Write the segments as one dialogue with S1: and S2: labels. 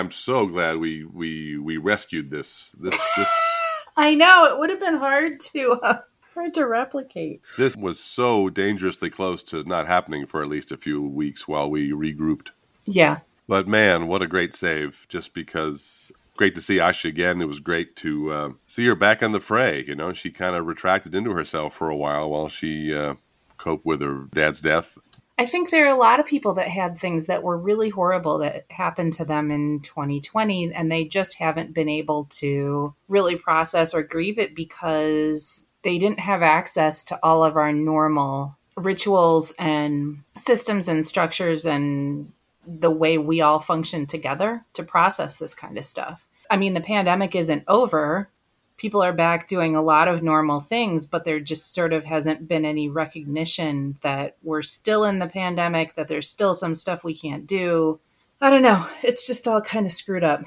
S1: I'm so glad we we we rescued this. This this
S2: I know it would have been hard to uh, hard to replicate.
S1: this was so dangerously close to not happening for at least a few weeks while we regrouped.
S2: Yeah.
S1: But man, what a great save! Just because great to see Asha again. It was great to uh, see her back in the fray. You know, she kind of retracted into herself for a while while she uh, coped with her dad's death.
S2: I think there are a lot of people that had things that were really horrible that happened to them in 2020, and they just haven't been able to really process or grieve it because they didn't have access to all of our normal rituals and systems and structures and the way we all function together to process this kind of stuff. I mean, the pandemic isn't over. People are back doing a lot of normal things, but there just sort of hasn't been any recognition that we're still in the pandemic, that there's still some stuff we can't do. I don't know. It's just all kind of screwed up.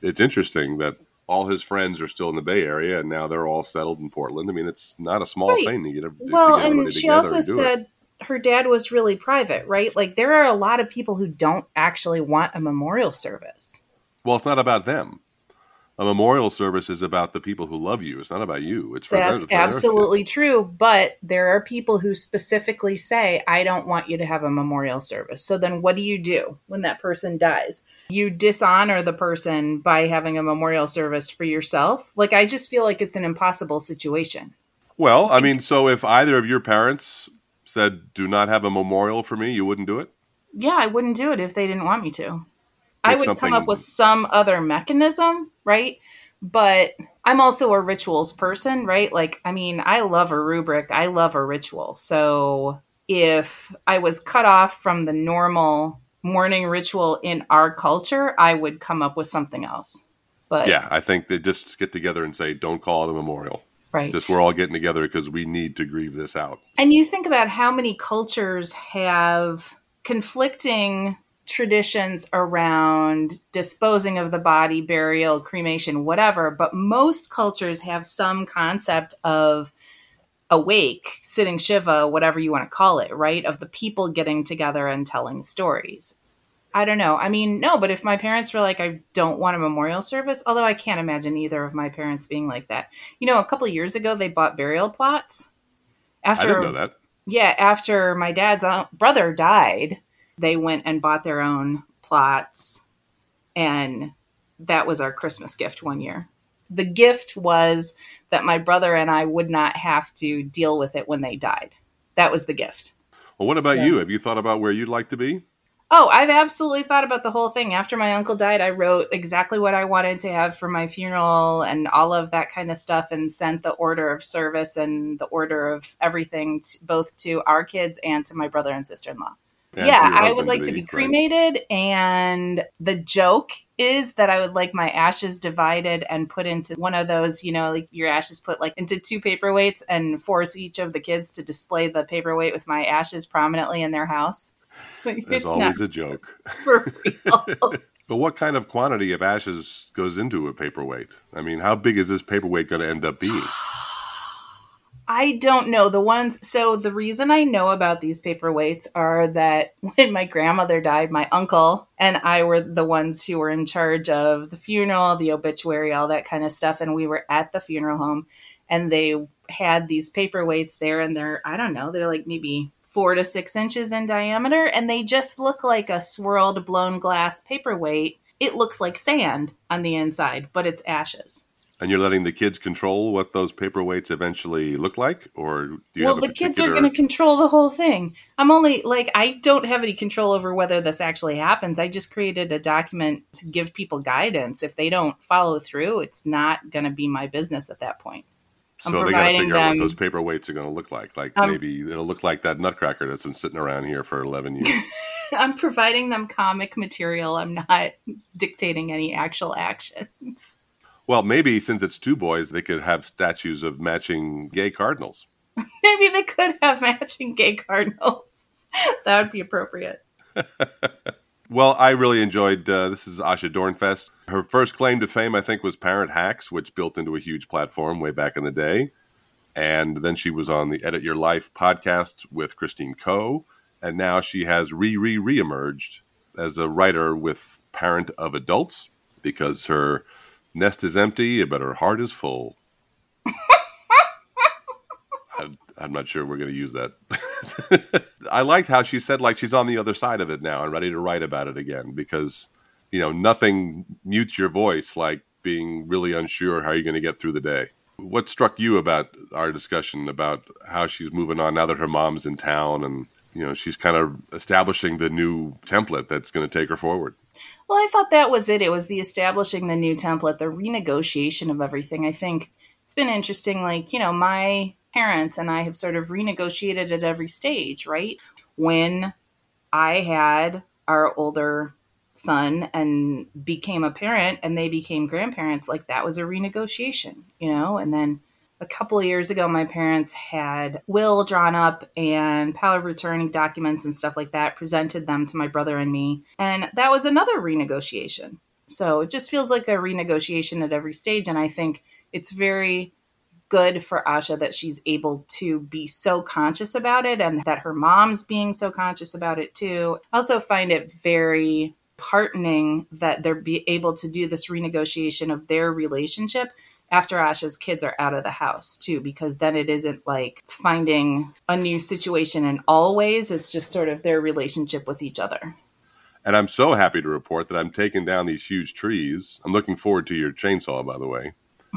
S1: It's interesting that all his friends are still in the Bay Area and now they're all settled in Portland. I mean, it's not a small
S2: Right.
S1: thing to get. A,
S2: Well,
S1: to get
S2: and she also
S1: do it.
S2: said her dad was really private, right? Like there are a lot of people who don't actually want a memorial service.
S1: Well, it's not about them. A memorial service is about the people who love you. It's not about you. It's for
S2: That's
S1: their-
S2: absolutely true. But there are people who specifically say, I don't want you to have a memorial service. So then what do you do when that person dies? You dishonor the person by having a memorial service for yourself. Like, I just feel like it's an impossible situation.
S1: Well, I mean, so if either of your parents said, "Do not have a memorial for me," you wouldn't do it.
S2: Yeah, I wouldn't do it if they didn't want me to. I would come up with some other mechanism, right? But I'm also a rituals person, right? Like, I mean, I love a rubric, I love a ritual. So if I was cut off from the normal mourning ritual in our culture, I would come up with something else. But,
S1: Yeah, I think they just get together and say, "Don't call it a memorial."
S2: right.
S1: Just we're all getting together because we need to grieve this out.
S2: And you think about how many cultures have conflicting traditions around disposing of the body, burial, cremation, whatever, but most cultures have some concept of awake, sitting Shiva, whatever you want to call it, right? Of the people getting together and telling stories. I don't know. I mean, no, but if my parents were like, I don't want a memorial service, although I can't imagine either of my parents being like that. You know, a couple of years ago, they bought burial plots. After
S1: I didn't know that.
S2: yeah, after my dad's uh, brother died, they went and bought their own plots. And that was our Christmas gift one year. The gift was that my brother and I would not have to deal with it when they died. That was the gift.
S1: Well, what about
S2: So-
S1: you? Have you thought about where you'd like to be?
S2: Oh, I've absolutely thought about the whole thing. After my uncle died, I wrote exactly what I wanted to have for my funeral and all of that kind of stuff and sent the order of service and the order of everything to, both to our kids and to my brother and sister-in-law.
S1: And
S2: yeah, I would like to be
S1: right.
S2: cremated and the joke is that I would like my ashes divided and put into one of those, you know, like your ashes put like into two paperweights and force each of the kids to display the paperweight with my ashes prominently in their house. Like,
S1: always a joke.
S2: for real.
S1: But what kind of quantity of ashes goes into a paperweight? I mean, how big is this paperweight going to end up being?
S2: I don't know the ones. So the reason I know about these paperweights are that when my grandmother died, my uncle and I were the ones who were in charge of the funeral, the obituary, all that kind of stuff, and we were at the funeral home, and they had these paperweights there, and they're I don't know, they're like maybe four to six inches in diameter, and they just look like a swirled blown glass paperweight. It looks like sand on the inside, but it's ashes.
S1: And you're letting the kids control what those paperweights eventually look like, or do you
S2: well, the kids are going to control the whole thing. I'm only like I don't have any control over whether this actually happens. I just created a document to give people guidance. If they don't follow through, it's not going to be my business at that point. I'm
S1: So they got to figure out what those paperweights are going to look like. Like
S2: Um,
S1: maybe it'll look like that Nutcracker that's been sitting around here for 11 years.
S2: I'm providing them comic material. I'm not dictating any actual actions.
S1: Well, maybe since it's two boys, they could have statues of matching gay cardinals.
S2: Maybe they could have matching gay cardinals. that would be appropriate.
S1: Well, I really enjoyed uh, this is Asha Dornfest. Her first claim to fame, I think, was Parent Hacks, which built into a huge platform way back in the day. And then she was on the Edit Your Life podcast with Christine Koh. And now she has re re re emerged as a writer with Parent of Adults. because her nest is empty, but her heart is full. I, I'm not sure we're going to use that. I liked how she said, like, she's on the other side of it now and ready to write about it again because, you know, nothing mutes your voice like being really unsure how you're going to get through the day. What struck you about our discussion about how she's moving on now that her mom's in town and, you know, she's kind of establishing the new template that's going to take her forward?
S2: Well, I thought that was it. It was the establishing the new template, the renegotiation of everything. I think it's been interesting. Like, you know, my parents and I have sort of renegotiated at every stage, right? When I had our older son and became a parent and they became grandparents, like that was a renegotiation, you know? And then a couple of years ago, my parents had will drawn up and power of attorney documents and stuff like that, presented them to my brother and me. And that was another renegotiation. So it just feels like a renegotiation at every stage. And I think it's very good for Asha that she's able to be so conscious about it and that her mom's being so conscious about it too. I also find it very heartening that they're be able to do this renegotiation of their relationship after Asha's kids are out of the house too, because then it isn't like finding a new situation in all ways. It's just sort of their relationship with each other.
S1: And I'm so happy to report that I'm taking down these huge trees. I'm looking forward to your chainsaw, by the way.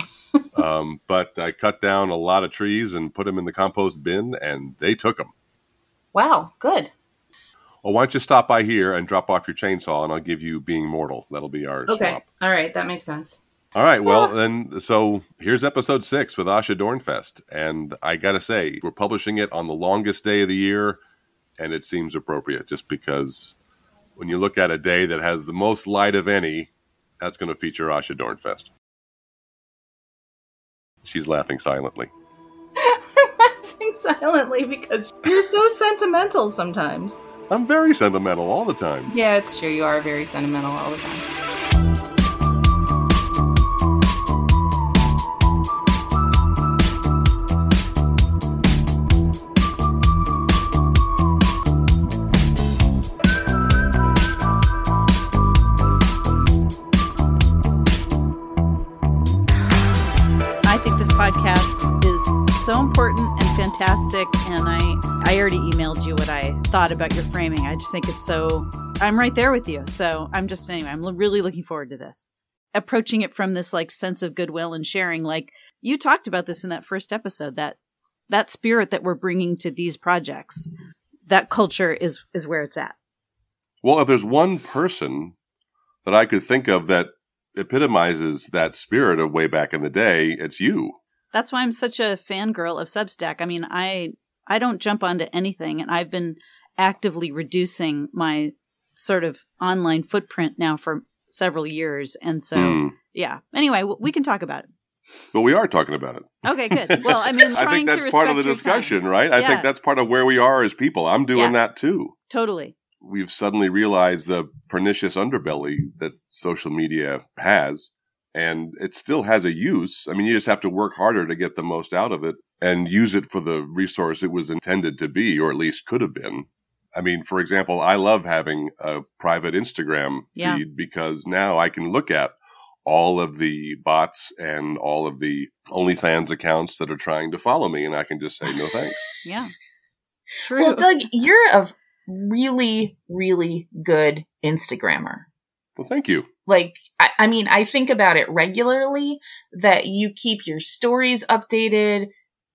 S1: um, but I cut down a lot of trees and put them in the compost bin, and they took them.
S2: Wow, good.
S1: Well, why don't you stop by here and drop off your chainsaw, and I'll give you Being Mortal. That'll be our
S2: okay.
S1: swap.
S2: All right, that makes sense.
S1: All right. Well, then, so here's episode six with Asha Dornfest. And I got to say, we're publishing it on the longest day of the year, and it seems appropriate just because when you look at a day that has the most light of any, that's going to feature Asha Dornfest. She's laughing silently.
S2: I'm laughing silently because you're so sentimental sometimes.
S1: I'm very sentimental all the time.
S2: Yeah, it's true. You are very sentimental all the time.
S3: So important and fantastic. And I, I already emailed you what I thought about your framing. I just think it's so, I'm right there with you. So I'm just, anyway, I'm really looking forward to this. Approaching it from this like sense of goodwill and sharing. Like you talked about this in that first episode, that, that spirit that we're bringing to these projects, that culture is, is where it's at.
S1: Well, if there's one person that I could think of that epitomizes that spirit of way back in the day, it's you
S3: that's why I'm such a fangirl of Substack. I mean, I I don't jump onto anything, and I've been actively reducing my sort of online footprint now for several years, and so mm. yeah. Anyway, we can talk about it.
S1: But we are talking about it.
S3: Okay, good. Well, I mean,
S1: I think that's part of the discussion,
S3: time.
S1: right? I think that's part of where we are as people. I'm doing yeah. that too.
S3: Totally.
S1: We've suddenly realized the pernicious underbelly that social media has and it still has a use. I mean, you just have to work harder to get the most out of it and use it for the resource it was intended to be, or at least could have been. I mean, for example, I love having a private Instagram yeah. feed because now I can look at all of the bots and all of the OnlyFans accounts that are trying to follow me, and I can just say no thanks.
S3: yeah.
S2: True. Well, Doug, you're a really, really good Instagrammer.
S1: Well, thank you.
S2: Like, I, I mean, I think about it regularly that you keep your stories updated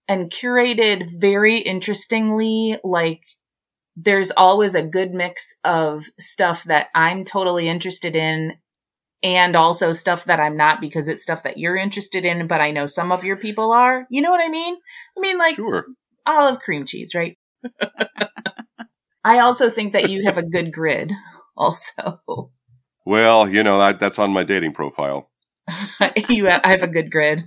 S2: and curated very interestingly. Like, there's always a good mix of stuff that I'm totally interested in and also stuff that I'm not because it's stuff that you're interested in, but I know some of your people are. You know what I mean? I mean, like,
S1: sure.
S2: olive cream cheese, right? I also think that you have a good grid, also.
S1: Well, you know that that's on my dating profile.
S2: you, have, I have a good grid.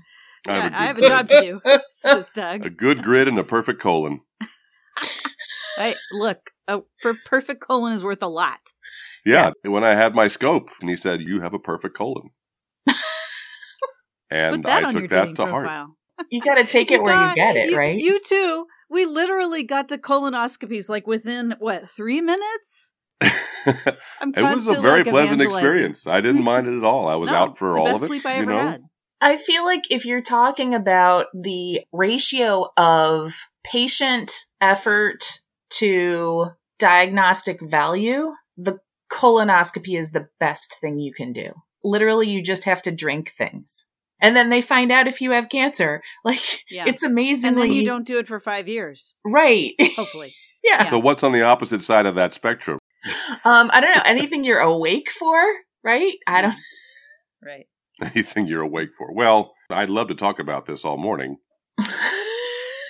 S3: I have, I have a job to do, says Doug.
S1: A good grid and a perfect colon.
S3: I look, a for perfect colon is worth a lot.
S1: Yeah, yeah, when I had my scope, and he said, "You have a perfect colon," and I took that to profile. heart.
S2: You got to take it where got, you get it,
S3: you,
S2: right?
S3: You too. We literally got to colonoscopies like within what three minutes I'm
S1: it was a very
S3: like,
S1: pleasant experience. I didn't mind it at all. I was
S3: No,
S1: out for
S3: it's the
S1: all
S3: best
S1: of it.
S3: sleep I
S1: you
S3: ever
S1: know,
S3: had.
S2: I feel like if you're talking about the ratio of patient effort to diagnostic value, the colonoscopy is the best thing you can do. Literally, you just have to drink things. And then they find out if you have cancer. Like,
S3: Yeah.
S2: it's
S3: amazing.
S2: and
S3: then you don't do it for five years,
S2: Right.
S3: hopefully.
S2: yeah.
S1: So what's on the opposite side of that spectrum?
S2: Um, I don't know. Anything you're awake for, right? I don't.
S3: Right.
S1: Anything you're awake for? Well, I'd love to talk about this all morning.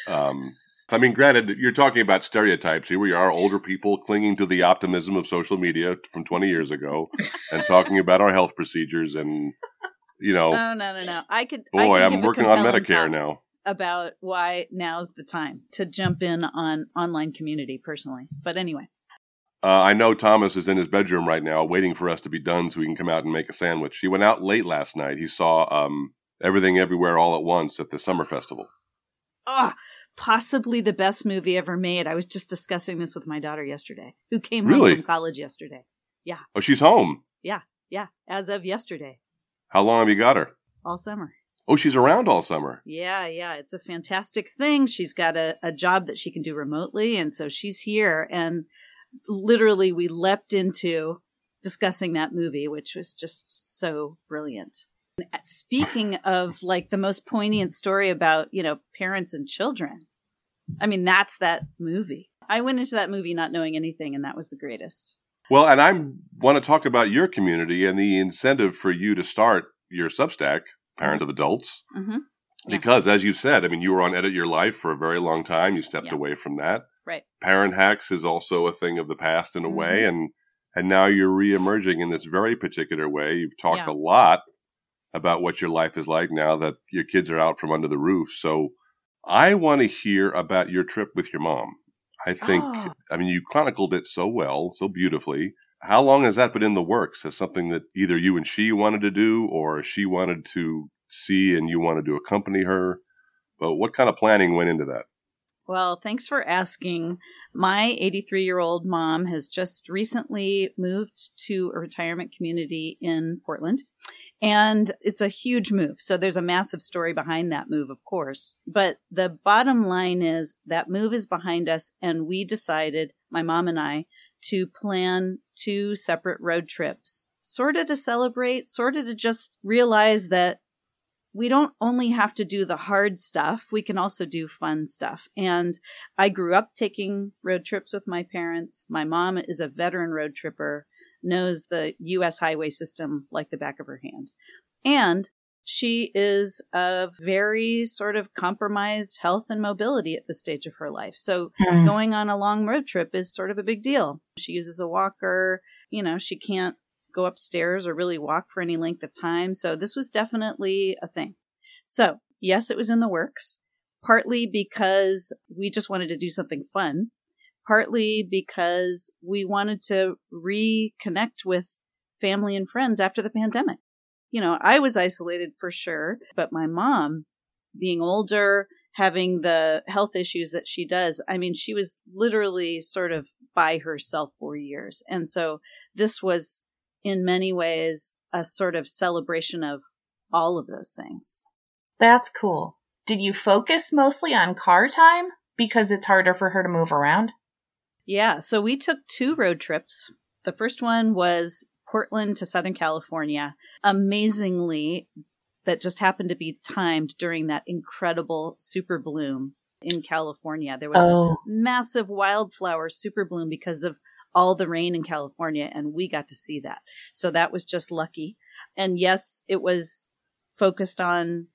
S1: Um, I mean, granted, you're talking about stereotypes. Here we are, older people clinging to the optimism of social media from 20 years ago, and talking about our health procedures. And you know,
S3: No, no, no, no. I could. I
S1: boy,
S3: could
S1: I'm working on Medicare now.
S3: About why now's the time to jump in on online community personally. But anyway,
S1: Uh, I know Thomas is in his bedroom right now, waiting for us to be done so he can come out and make a sandwich. He went out late last night. He saw um, everything, everywhere, all at once at the summer festival.
S3: oh, possibly the best movie ever made. I was just discussing this with my daughter yesterday, who came
S1: Really?
S3: home from college yesterday. Yeah.
S1: Oh, she's home.
S3: Yeah, yeah, as of yesterday,
S1: How long have you got her?
S3: all summer.
S1: Oh, she's around all summer.
S3: Yeah, yeah, it's a fantastic thing. She's got a, a job that she can do remotely, and so she's here. And literally, we leapt into discussing that movie, which was just so brilliant. And Speaking of like the most poignant story about, you know, parents and children, I mean, that's that movie. I went into that movie not knowing anything, and that was the greatest.
S1: Well, and I want to talk about your community and the incentive for you to start your Substack, Parents of Adults,
S3: Mm-hmm. Yeah.
S1: because as you said, I mean, you were on Edit Your Life for a very long time. You stepped
S3: Yeah.
S1: away from that.
S3: Right.
S1: Parent Hacks is also a thing of the past in a
S3: Mm-hmm.
S1: way, and and now you're reemerging in this very particular way. You've talked
S3: Yeah.
S1: a lot about what your life is like now that your kids are out from under the roof. So I want to hear about your trip with your mom. I think,
S3: Oh.
S1: I mean, you chronicled it so well, so beautifully. How long has that been in the works? As something that either you and she wanted to do, or she wanted to see and you wanted to accompany her? But what kind of planning went into that?
S3: Well, thanks for asking. My 83 year old mom has just recently moved to a retirement community in Portland. And it's a huge move. So there's a massive story behind that move, of course. But the bottom line is that move is behind us. And we decided, my mom and I, to plan two separate road trips, sort of to celebrate, sort of to just realize that we don't only have to do the hard stuff, we can also do fun stuff. And I grew up taking road trips with my parents. My mom is a veteran road tripper, knows the US highway system like the back of her hand. And she is a very sort of compromised health and mobility at this stage of her life. So
S2: Hmm.
S3: going on a long road trip is sort of a big deal. She uses a walker. You know, she can't go upstairs or really walk for any length of time. So this was definitely a thing. So, yes, it was in the works, partly because we just wanted to do something fun, partly because we wanted to reconnect with family and friends after the pandemic. You know, I was isolated for sure, but my mom, being older, having the health issues that she does, I mean, she was literally sort of by herself for years. And so this was in many ways a sort of celebration of all of those things.
S2: That's cool. Did you focus mostly on car time because it's harder for her to move around?
S3: Yeah, so we took two road trips. The first one was Portland to Southern California. Amazingly, that just happened to be timed during that incredible super bloom in California. There was
S2: Oh.
S3: a massive wildflower super bloom because of all the rain in California, and we got to see that. So that was just lucky. And yes, it was focused on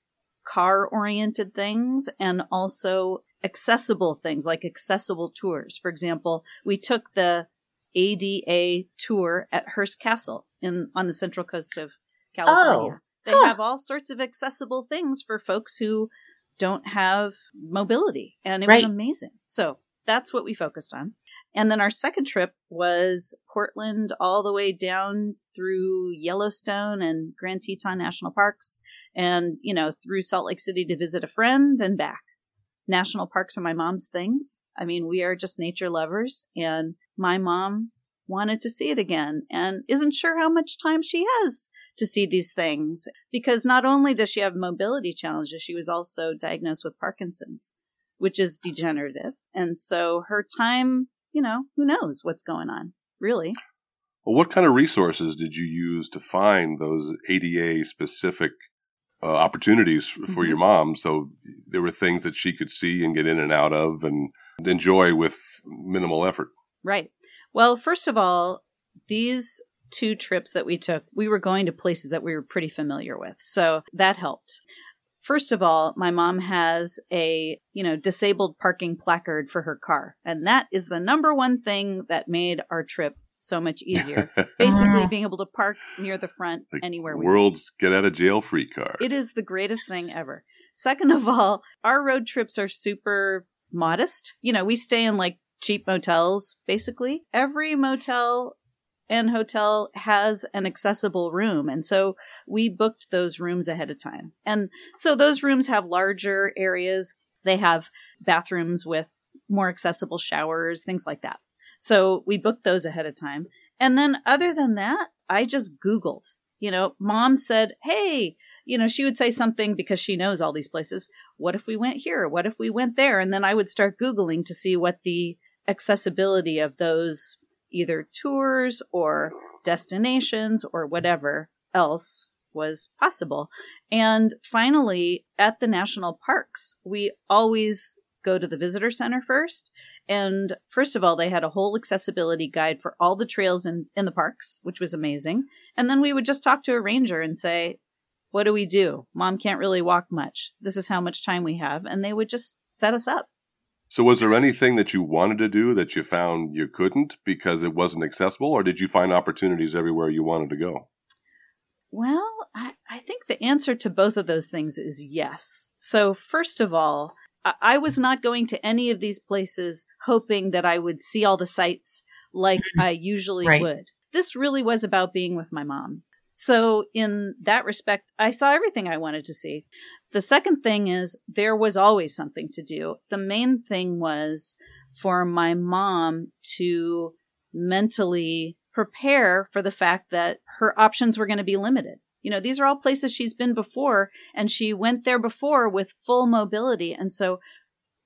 S3: car oriented things and also accessible things like accessible tours. For example, we took the ADA tour at Hearst Castle in on the central coast of California. Oh, they
S2: Huh.
S3: have all sorts of accessible things for folks who don't have mobility and it
S2: Right.
S3: was amazing. So that's what we focused on. And then our second trip was Portland all the way down through Yellowstone and Grand Teton National Parks and, you know, through Salt Lake City to visit a friend and back. National parks are my mom's things. I mean, we are just nature lovers and my mom wanted to see it again and isn't sure how much time she has to see these things because not only does she have mobility challenges, she was also diagnosed with Parkinson's, which is degenerative. And so her time, you know, who knows what's going on, really.
S1: Well, what kind of resources did you use to find those ADA specific uh, opportunities for mm-hmm. your mom? So there were things that she could see and get in and out of and enjoy with minimal effort.
S3: Right. Well, first of all, these two trips that we took, we were going to places that we were pretty familiar with. So that helped. First of all, my mom has a, you know, disabled parking placard for her car. And that is the number one thing that made our trip so much easier. Basically being able to park near the front the anywhere
S1: we World's get out of jail free car.
S3: It is the greatest thing ever. Second of all, our road trips are super modest. You know, we stay in like cheap motels, basically. Every motel and hotel has an accessible room. And so we booked those rooms ahead of time. And so those rooms have larger areas. They have bathrooms with more accessible showers, things like that. So we booked those ahead of time. And then other than that, I just Googled. You know, mom said, Hey, you know, she would say something because she knows all these places. What if we went here? What if we went there? And then I would start Googling to see what the accessibility of those either tours or destinations or whatever else was possible. And finally, at the national parks, we always go to the visitor center first. And first of all, they had a whole accessibility guide for all the trails in, in the parks, which was amazing. And then we would just talk to a ranger and say, what do we do? Mom can't really walk much. This is how much time we have. And they would just set us up.
S1: So, was there anything that you wanted to do that you found you couldn't because it wasn't accessible, or did you find opportunities everywhere you wanted to go?
S3: Well, I, I think the answer to both of those things is yes. So, first of all, I, I was not going to any of these places hoping that I would see all the sights like. I usually right. would. This really was about being with my mom. So, in that respect, I saw everything I wanted to see. The second thing is there was always something to do. The main thing was for my mom to mentally prepare for the fact that her options were going to be limited. You know, these are all places she's been before, and she went there before with full mobility. And so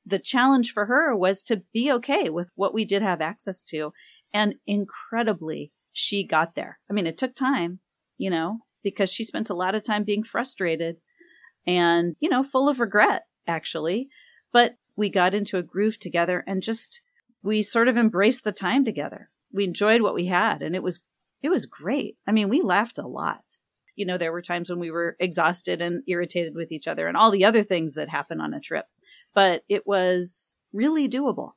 S3: the challenge for her was to be okay with what we did have access to. And incredibly, she got there. I mean, it took time, you know, because she spent a lot of time being frustrated and, you know, full of regret, actually. But we got into a groove together and just, we sort of embraced the time together. We enjoyed what we had and it was, it was great. I mean, we laughed a lot. You know, there were times when we were exhausted and irritated with each other and all the other things that happen on a trip, but it was really doable.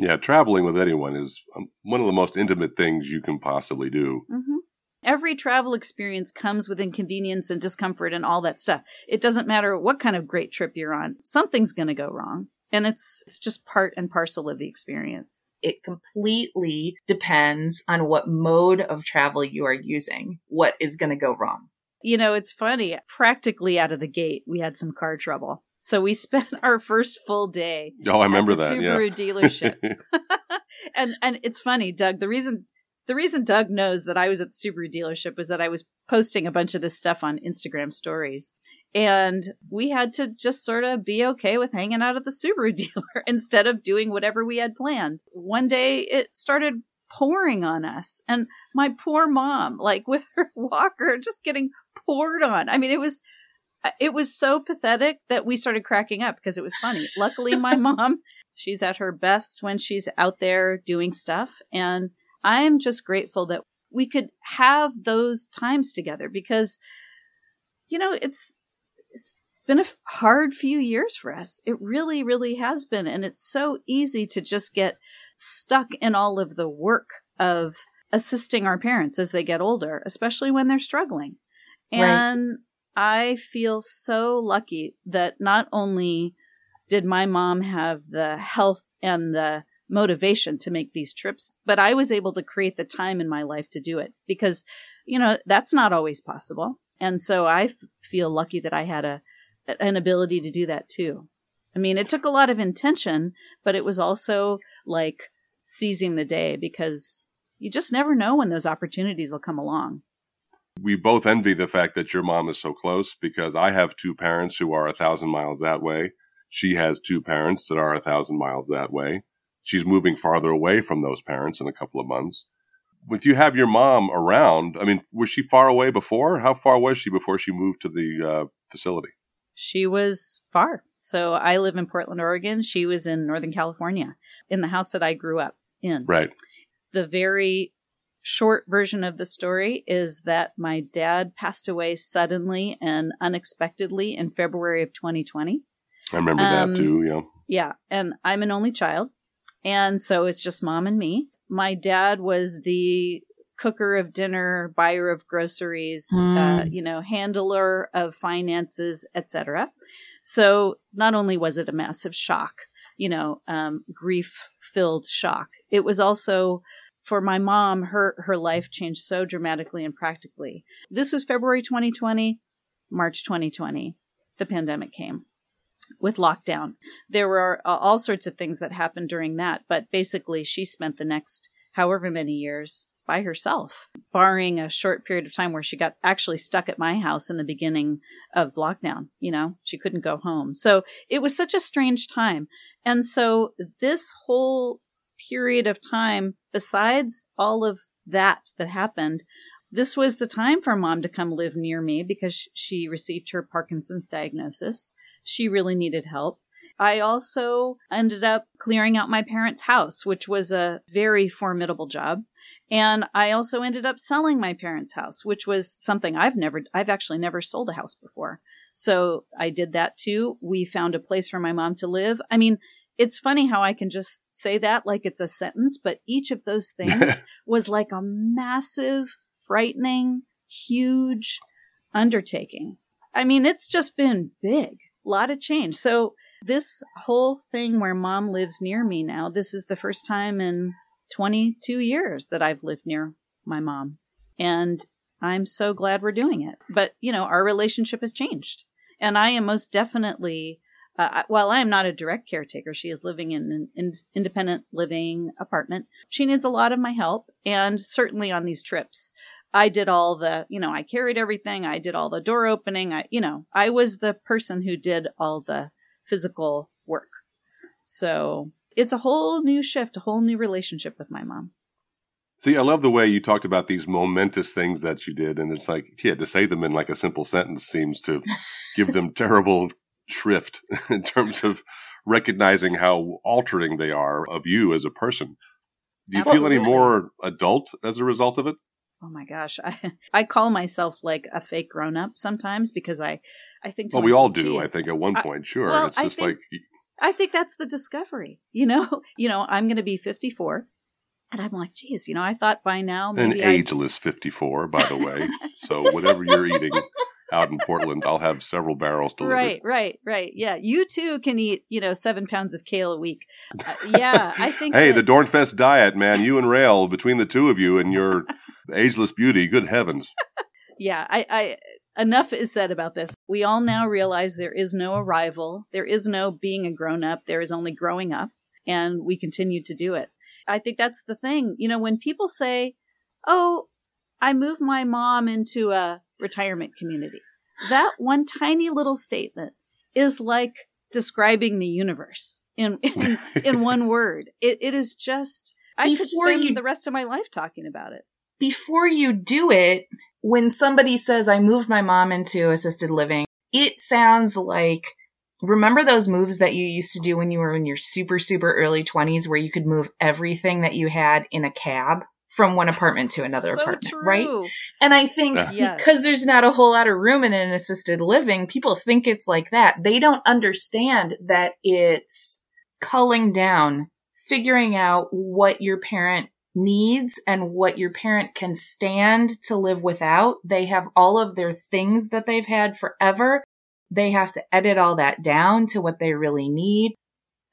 S1: Yeah, traveling with anyone is um, one of the most intimate things you can possibly do.
S3: Mm-hmm. Every travel experience comes with inconvenience and discomfort and all that stuff. It doesn't matter what kind of great trip you're on. Something's going to go wrong. And it's it's just part and parcel of the experience.
S2: It completely depends on what mode of travel you are using. What is going to go wrong?
S3: You know, it's funny. Practically out of the gate, we had some car trouble. So we spent our first full day.
S1: Oh, I remember that.
S3: Subaru
S1: yeah.
S3: dealership. and and it's funny, Doug. The reason the reason Doug knows that I was at the Subaru dealership was that I was posting a bunch of this stuff on Instagram stories. And we had to just sort of be okay with hanging out at the Subaru dealer instead of doing whatever we had planned. One day it started pouring on us and my poor mom, like with her walker, just getting poured on. I mean, it was, it was so pathetic that we started cracking up because it was funny. Luckily, my mom, she's at her best when she's out there doing stuff and I'm just grateful that we could have those times together because, you know, it's, it's, it's been a hard few years for us. It really, really has been. And it's so easy to just get stuck in all of the work of assisting our parents as they get older, especially when they're struggling. And right. I feel so lucky that not only did my mom have the health and the motivation to make these trips, but I was able to create the time in my life to do it because, you know, that's not always possible. And so I f- feel lucky that I had a, an ability to do that too. I mean, it took a lot of intention, but it was also like seizing the day because, you just never know when those opportunities will come along.
S1: We both envy the fact that your mom is so close because I have two parents who are a thousand miles that way. She has two parents that are a thousand miles that way. She's moving farther away from those parents in a couple of months. With you have your mom around, I mean, was she far away before? How far was she before she moved to the uh, facility?
S3: She was far. So I live in Portland, Oregon. She was in Northern California in the house that I grew up in.
S1: Right.
S3: The very short version of the story is that my dad passed away suddenly and unexpectedly in February of 2020.
S1: I remember um, that too, yeah.
S3: Yeah. And I'm an only child. And so it's just mom and me. My dad was the cooker of dinner, buyer of groceries, mm. uh, you know, handler of finances, etc. So not only was it a massive shock, you know, um, grief filled shock, it was also for my mom, her her life changed so dramatically and practically. This was February 2020, March 2020, the pandemic came with lockdown. There were uh, all sorts of things that happened during that, but basically she spent the next however many years by herself, barring a short period of time where she got actually stuck at my house in the beginning of lockdown. You know, she couldn't go home. So it was such a strange time. And so this whole period of time, besides all of that that happened, this was the time for mom to come live near me because she received her Parkinson's diagnosis. She really needed help. I also ended up clearing out my parents' house, which was a very formidable job. And I also ended up selling my parents' house, which was something I've never, I've actually never sold a house before. So I did that too. We found a place for my mom to live. I mean, it's funny how I can just say that like it's a sentence, but each of those things was like a massive, frightening, huge undertaking. I mean, it's just been big, lot of change. So this whole thing where mom lives near me now, this is the first time in 22 years that I've lived near my mom. And I'm so glad we're doing it. But, you know, our relationship has changed. And I am most definitely uh, while I am not a direct caretaker, she is living in an in- independent living apartment. She needs a lot of my help, and certainly on these trips, I did all the, you know, I carried everything. I did all the door opening. I, you know, I was the person who did all the physical work. So it's a whole new shift, a whole new relationship with my mom.
S1: See, I love the way you talked about these momentous things that you did. And it's like, yeah, to say them in like a simple sentence seems to give them terrible shrift in terms of recognizing how altering they are of you as a person. Do you Absolutely. feel any more adult as a result of it?
S3: Oh my gosh, I I call myself like a fake grown up sometimes because I I think.
S1: well,
S3: we
S1: all do. I think at one point, I, sure. Well, it's just
S3: think,
S1: like
S3: I think that's the discovery. You know, you know, I'm going to be 54. And I'm like, geez, you know, I thought by now
S1: maybe an ageless 54, by the way. so whatever you're eating, out in Portland, I'll have several barrels delivered.
S3: Right, right, right. Yeah, you too can eat, you know, seven pounds of kale a week. Uh, yeah, I think.
S1: hey, that- the Dornfest diet, man. You and Rail, between the two of you and your ageless beauty, good heavens.
S3: yeah, I, I. Enough is said about this. We all now realize there is no arrival. There is no being a grown up. There is only growing up, and we continue to do it. I think that's the thing. You know, when people say, "Oh, I moved my mom into a retirement community. That one tiny little statement is like describing the universe in in, in one word. It, it is just I Before could spend you, the rest of my life talking about it.
S2: Before you do it, when somebody says I moved my mom into assisted living, it sounds like remember those moves that you used to do when you were in your super super early 20s where you could move everything that you had in a cab from one apartment to another so apartment, true. right? And I think yes. because there's not a whole lot of room in an assisted living, people think it's like that. They don't understand that it's culling down, figuring out what your parent needs and what your parent can stand to live without. They have all of their things that they've had forever. They have to edit all that down to what they really need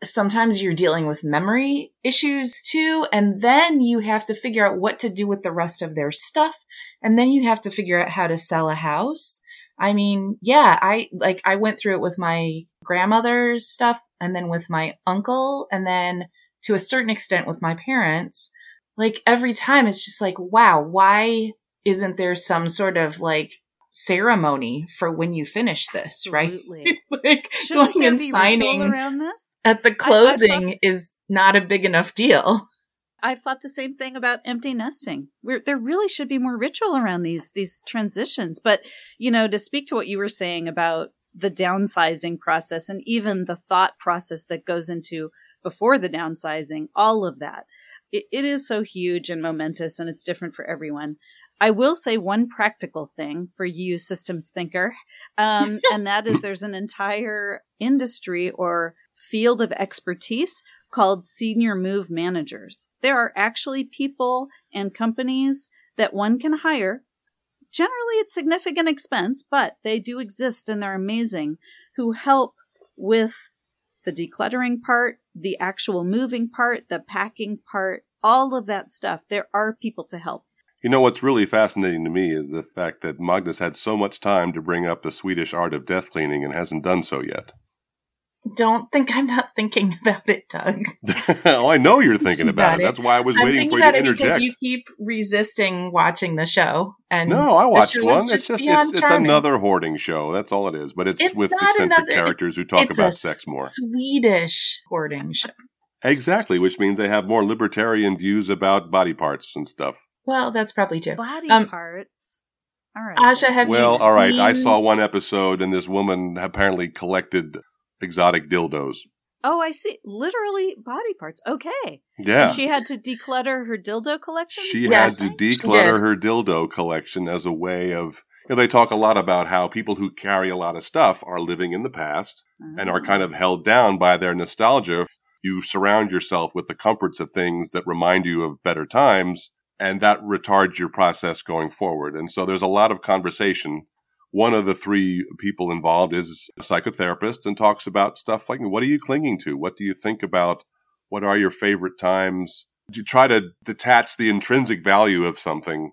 S2: sometimes you're dealing with memory issues too. And then you have to figure out what to do with the rest of their stuff. And then you have to figure out how to sell a house. I mean, yeah, I like, I went through it with my grandmother's stuff and then with my uncle and then to a certain extent with my parents. Like every time it's just like, wow, why isn't there some sort of like ceremony for when you finish this, right? like
S3: Shouldn't
S2: going and signing
S3: around this?
S2: at the
S3: I
S2: closing
S3: thought-
S2: is not a big enough deal.
S3: I've thought the same thing about empty nesting. Where there really should be more ritual around these these transitions. But you know, to speak to what you were saying about the downsizing process and even the thought process that goes into before the downsizing, all of that, it, it is so huge and momentous, and it's different for everyone. I will say one practical thing for you, systems thinker, um, and that is there's an entire industry or field of expertise called senior move managers. There are actually people and companies that one can hire. Generally, it's significant expense, but they do exist and they're amazing who help with the decluttering part, the actual moving part, the packing part, all of that stuff. There are people to help.
S1: You know what's really fascinating to me is the fact that Magnus had so much time to bring up the Swedish art of death cleaning and hasn't done so yet.
S2: Don't think I'm not thinking about it, Doug.
S1: oh, I know you're thinking about,
S2: About
S1: it.
S2: it.
S1: That's why I was
S2: I'm
S1: waiting for you
S2: about
S1: to
S2: it because
S1: interject.
S2: you keep resisting watching the show, and
S1: no, I watched
S2: show is
S1: one. It's
S2: just
S1: just it's, it's another hoarding show. That's all it is. But it's,
S2: It's
S1: with
S2: not
S1: eccentric
S2: another-
S1: characters who talk about sex more.
S2: Swedish hoarding show.
S1: Exactly, which means they have more libertarian views about body parts and stuff.
S2: Well, that's probably true.
S3: Body
S2: Um,
S3: parts. All right.
S2: Asha, have you
S1: Well, all right. I saw one episode, and this woman apparently collected exotic dildos.
S3: Oh, I see. Literally body parts. Okay.
S1: Yeah.
S3: And she had to declutter her dildo collection?
S1: She
S2: Yes,
S1: had to declutter her dildo collection as a way of. You know, they talk a lot about how people who carry a lot of stuff are living in the past and are kind ah. of held down by their nostalgia. You surround yourself with the comforts of things that remind you of better times, and that retards your process going forward. And so there's a lot of conversation. One of the three people involved is a psychotherapist and talks about stuff like what are you clinging to? What do you think about? What are your favorite times? You try to detach the intrinsic value of something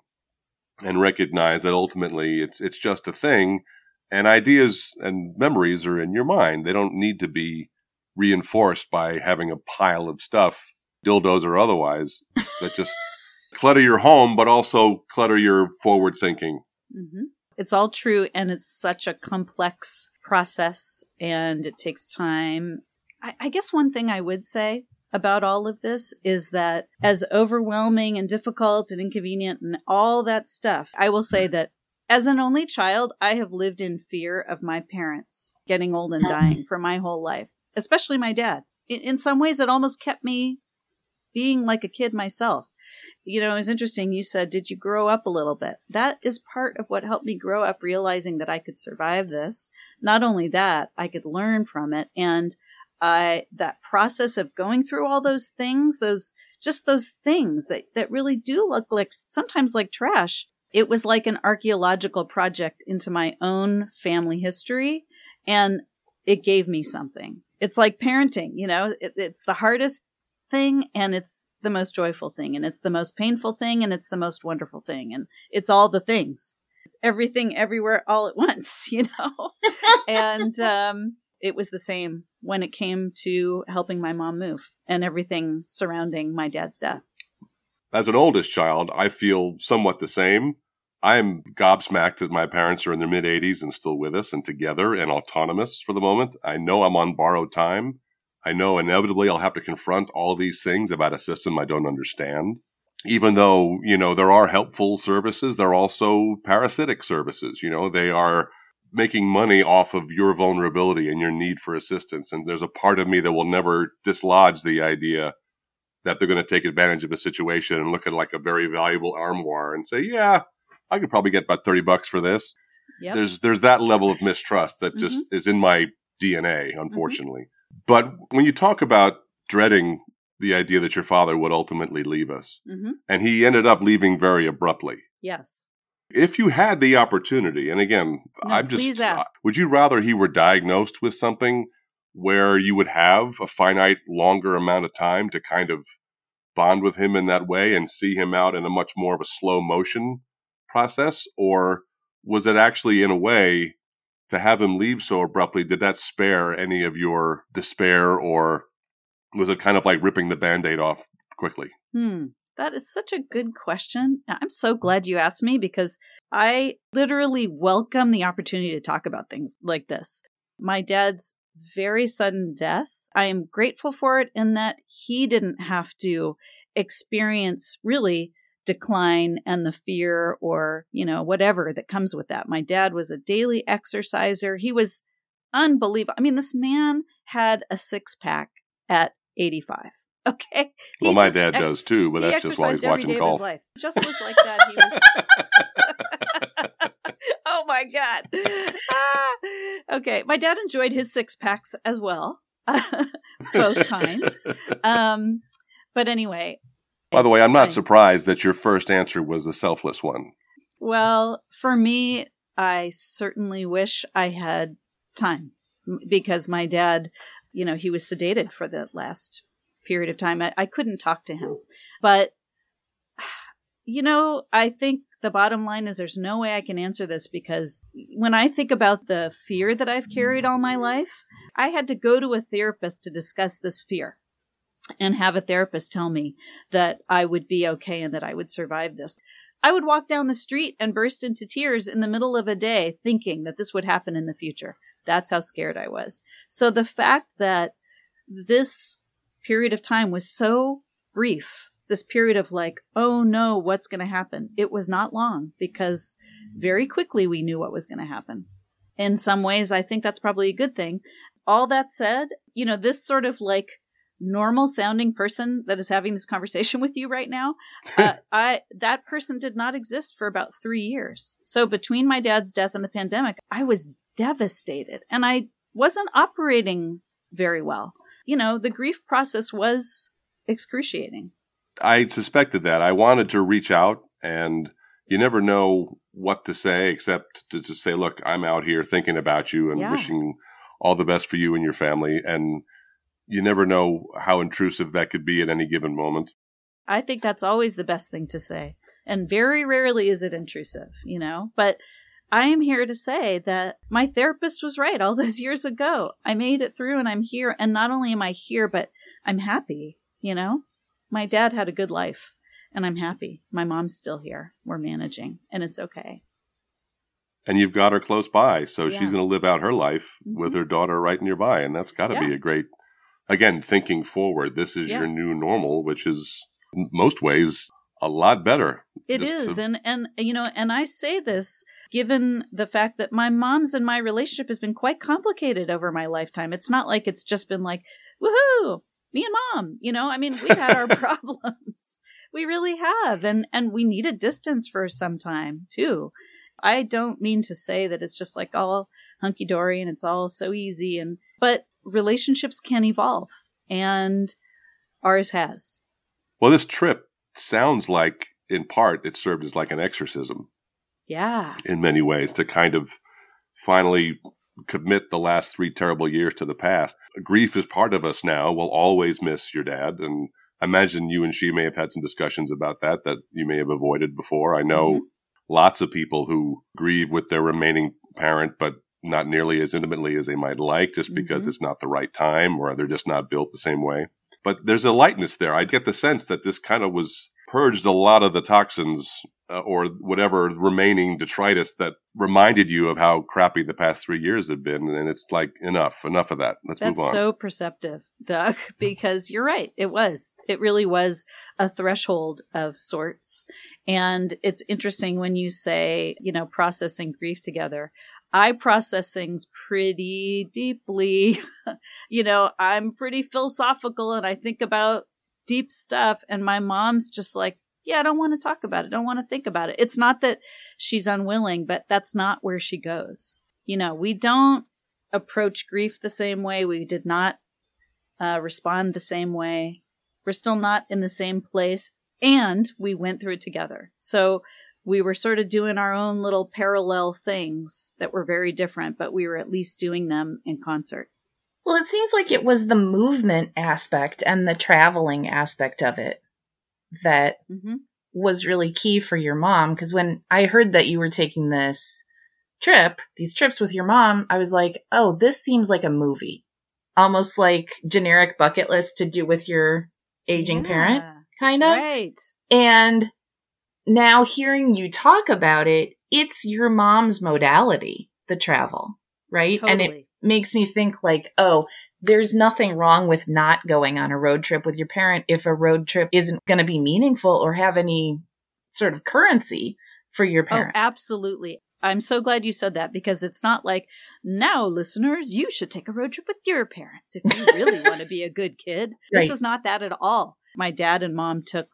S1: and recognize that ultimately it's it's just a thing and ideas and memories are in your mind. They don't need to be reinforced by having a pile of stuff, dildos or otherwise, that just clutter your home, but also clutter your forward thinking.
S3: hmm It's all true, and it's such a complex process, and it takes time. I, I guess one thing I would say about all of this is that as overwhelming and difficult and inconvenient and all that stuff, I will say that as an only child, I have lived in fear of my parents getting old and dying for my whole life, especially my dad. In, in some ways, it almost kept me being like a kid myself you know, it's interesting. You said, Did you grow up a little bit? That is part of what helped me grow up, realizing that I could survive this. Not only that, I could learn from it. And I, that process of going through all those things, those, just those things that, that really do look like sometimes like trash. It was like an archaeological project into my own family history. And it gave me something. It's like parenting, you know, it, it's the hardest thing and it's the most joyful thing and it's the most painful thing and it's the most wonderful thing and it's all the things it's everything everywhere all at once you know and um it was the same when it came to helping my mom move and everything surrounding my dad's death
S1: As an oldest child, I feel somewhat the same. I'm gobsmacked that my parents are in their mid 80s and still with us and together and autonomous for the moment. I know I'm on borrowed time. I know inevitably I'll have to confront all these things about a system I don't understand. Even though, you know, there are helpful services, there are also parasitic services. You know, they are making money off of your vulnerability and your need for assistance. And there's a part of me that will never dislodge the idea that they're going to take advantage of a situation and look at like a very valuable armoire and say, yeah, I could probably get about 30 bucks for this.
S3: yep
S1: There's, there's that level of mistrust that mm-hmm. just is in my DNA, mm-hmm. unfortunately. But when you talk about dreading the idea that your father would ultimately leave us,
S3: hmm
S1: and he ended up leaving very abruptly.
S3: yes
S1: If you had the opportunity, and again,
S3: No,
S1: I'm just,
S3: ask.
S1: would you rather he were diagnosed with something where you would have a finite longer amount of time to kind of bond with him in that way and see him out in a much more of a slow motion process? Or was it actually in a way to have him leave so abruptly? Did that spare any of your despair or was it kind of like ripping the band aid off quickly?
S3: Hmm. That is such a good question. I'm so glad you asked me because I literally welcome the opportunity to talk about things like this. My dad's very sudden death, I am grateful for it in that he didn't have to experience really decline and the fear or, you know, whatever that comes with that. My dad was a daily exerciser. He was unbelievable. I mean, this man had a six pack at 85. Okay.
S1: He well, my dad does too, but that's just why he's watching golf.
S3: Just was like that. He was. oh my god. Ah. Okay, my dad enjoyed his six packs as well, both kinds. Um, but anyway.
S1: By the way, I'm not surprised that your first answer was a selfless one.
S3: Well, for me, I certainly wish I had time because my dad, you know, he was sedated for the last period of time. I, I couldn't talk to him. But, you know, I think the bottom line is there's no way I can answer this because when I think about the fear that I've carried all my life, I had to go to a therapist to discuss this fear and have a therapist tell me that I would be okay and that I would survive this. I would walk down the street and burst into tears in the middle of a day thinking that this would happen in the future. That's how scared I was. So the fact that this period of time was so brief. This period of like, oh no, what's going to happen? It was not long because very quickly we knew what was going to happen. In some ways, I think that's probably a good thing. All that said, you know, this sort of like normal sounding person that is having this conversation with you right now, uh, I that person did not exist for about three years. So between my dad's death and the pandemic, I was devastated, and I wasn't operating very well you know, the grief process was excruciating.
S1: I suspected that. I wanted to reach out, and you never know what to say except to just say, look, I'm out here thinking about you and yeah. wishing all the best for you and your family. And you never know how intrusive that could be at any given moment.
S3: I think that's always the best thing to say. And very rarely is it intrusive, you know? But I am here to say that my therapist was right all those years ago. I made it through and I'm here. And not only am I here, but I'm happy, you know? My dad had a good life and I'm happy. My mom's still here. We're managing and it's okay.
S1: And you've got her close by. So yeah. she's going to live out her life mm-hmm. with her daughter right nearby. And that's got to yeah. be a great, again, thinking forward. This is yeah. your new normal, which is most ways a lot better.
S3: It is, to... and and you know, and I say this given the fact that my mom's and my relationship has been quite complicated over my lifetime. It's not like it's just been like, woohoo, me and mom. You know, I mean, we've had our problems. We really have, and and we needed distance for some time too. I don't mean to say that it's just like all hunky dory and it's all so easy, and but relationships can evolve, and ours has.
S1: Well, this trip sounds like, in part, it served as like an exorcism.
S3: Yeah.
S1: In many ways, to kind of finally commit the last three terrible years to the past. Grief is part of us now. We'll always miss your dad. And I imagine you and she may have had some discussions about that that you may have avoided before. I know mm-hmm. lots of people who grieve with their remaining parent, but not nearly as intimately as they might like just because mm-hmm. it's not the right time or they're just not built the same way but there's a lightness there. I get the sense that this kind of was purged a lot of the toxins uh, or whatever remaining detritus that reminded you of how crappy the past three years have been. And it's like, enough, enough of that. Let's
S3: That's
S1: move on.
S3: so perceptive, Doug, because you're right. It was. It really was a threshold of sorts. And it's interesting when you say, you know, processing grief together. I process things pretty deeply. you know, I'm pretty philosophical and I think about deep stuff. And my mom's just like, yeah, I don't want to talk about it. I don't want to think about it. It's not that she's unwilling, but that's not where she goes. You know, we don't approach grief the same way. We did not uh, respond the same way. We're still not in the same place. And we went through it together. So we were sort of doing our own little parallel things that were very different, but we were at least doing them in concert.
S2: Well, it seems like it was the movement aspect and the traveling aspect of it that mm-hmm. was really key for your mom. Because when I heard that you were taking this trip, these trips with your mom, I was like, oh, this seems like a movie. Almost like generic bucket list to do with your aging yeah, parent, kind of.
S3: Right.
S2: And now hearing you talk about it, it's your mom's modality, the travel, right?
S3: Totally.
S2: And it makes me think like, oh, there's nothing wrong with not going on a road trip with your parent if a road trip isn't going to be meaningful or have any sort of currency for your oh, parent.
S3: Oh, absolutely. I'm so glad you said that because it's not like, now, listeners, you should take a road trip with your parents if you really want to be a good kid. This is not that at all. My dad and mom took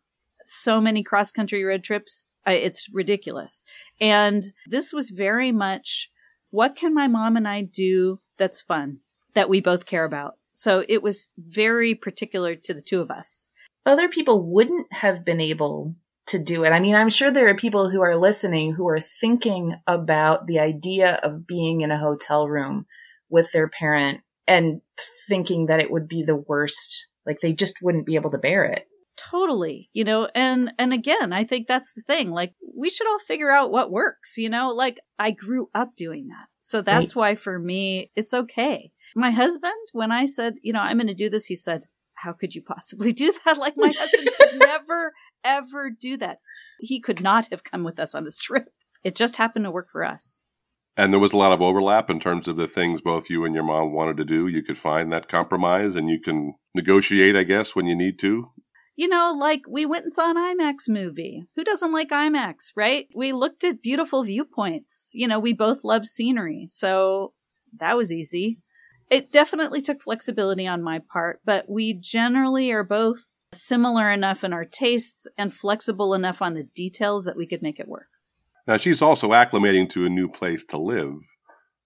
S3: so many cross country road trips. It's ridiculous. And this was very much what can my mom and I do that's fun, that we both care about? So it was very particular to the two of us.
S2: Other people wouldn't have been able to do it. I mean, I'm sure there are people who are listening who are thinking about the idea of being in a hotel room with their parent and thinking that it would be the worst. Like they just wouldn't be able to bear it.
S3: Totally you know and and again i think that's the thing like we should all figure out what works you know? Like i grew up doing that. So that's why for me it's okay. My husband when i said you know i'm going to do this he said how could you possibly do that? Like my husband could never ever do that. He could not have come with us on this trip. It just happened to work for us.
S1: And there was a lot of overlap in terms of the things both you and your mom wanted to do. You could find that compromise and you can negotiate, I guess, when you need to.
S3: You know, like we went and saw an IMAX movie. Who doesn't like IMAX, right? We looked at beautiful viewpoints. You know, we both love scenery. So that was easy. It definitely took flexibility on my part, but we generally are both similar enough in our tastes and flexible enough on the details that we could make it work.
S1: Now, she's also acclimating to a new place to live.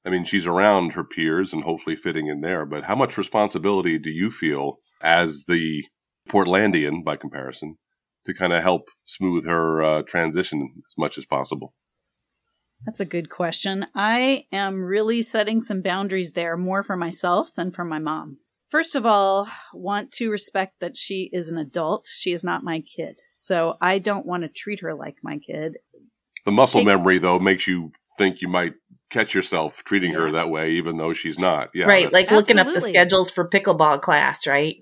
S1: I mean, she's around her peers and hopefully fitting in there, but how much responsibility do you feel as the Portlandian, by comparison, to kind of help smooth her uh, transition as much as possible?
S3: That's a good question. I am really setting some boundaries there more for myself than for my mom. First of all, want to respect that she is an adult. She is not my kid. So I don't want to treat her like my kid.
S1: The muscle
S3: Take-
S1: memory, though, makes you think you might catch yourself treating her that way, even though she's not. Yeah,
S2: right. Like looking up the schedules for pickleball class, right?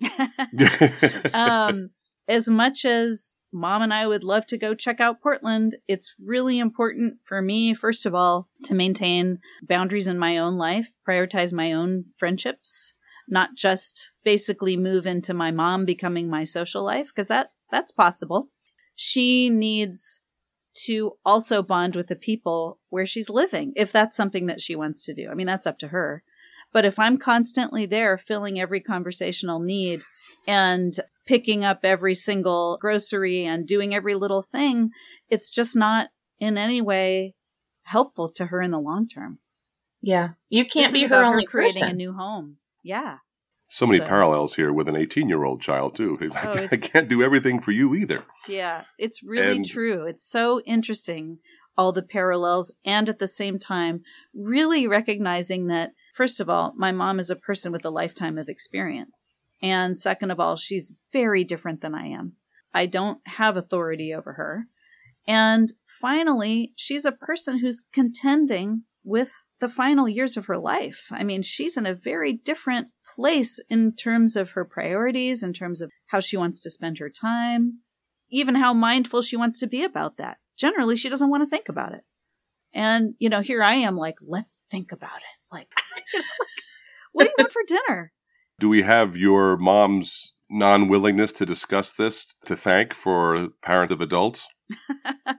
S3: um, as much as mom and I would love to go check out Portland, it's really important for me, first of all, to maintain boundaries in my own life, prioritize my own friendships, not just basically move into my mom becoming my social life, because that, that's possible. She needs to also bond with the people where she's living, if that's something that she wants to do. I mean, that's up to her. But if I'm constantly there filling every conversational need and picking up every single grocery and doing every little thing, it's just not in any way helpful to her in the long term.
S2: Yeah. You can't
S3: This
S2: be her only
S3: creating
S2: person.
S3: a new home. Yeah.
S1: So many
S3: So-
S1: parallels here with an 18 year old child, too.
S3: Oh,
S1: I can't do everything for you either.
S3: Yeah, it's really
S1: And-
S3: true. It's so interesting, all the parallels, and at the same time, really recognizing that, first of all, my mom is a person with a lifetime of experience. And second of all, she's very different than I am. I don't have authority over her. And finally, she's a person who's contending with the final years of her life. I mean, she's in a very different place in terms of her priorities, in terms of how she wants to spend her time, even how mindful she wants to be about that. Generally, she doesn't want to think about it. And, you know, here I am like, let's think about it. Like, what do you want for dinner?
S1: Do we have your mom's non willingness to discuss this to thank for parent of adults?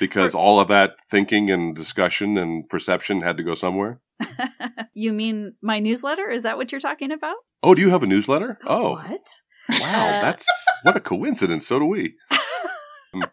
S1: Because
S3: For-
S1: all of that thinking and discussion and perception had to go somewhere?
S3: you mean my newsletter? Is that what you're talking about?
S1: Oh, do you have a newsletter? Oh,
S3: What?
S1: wow.
S3: Uh,
S1: That's what a coincidence. So do we.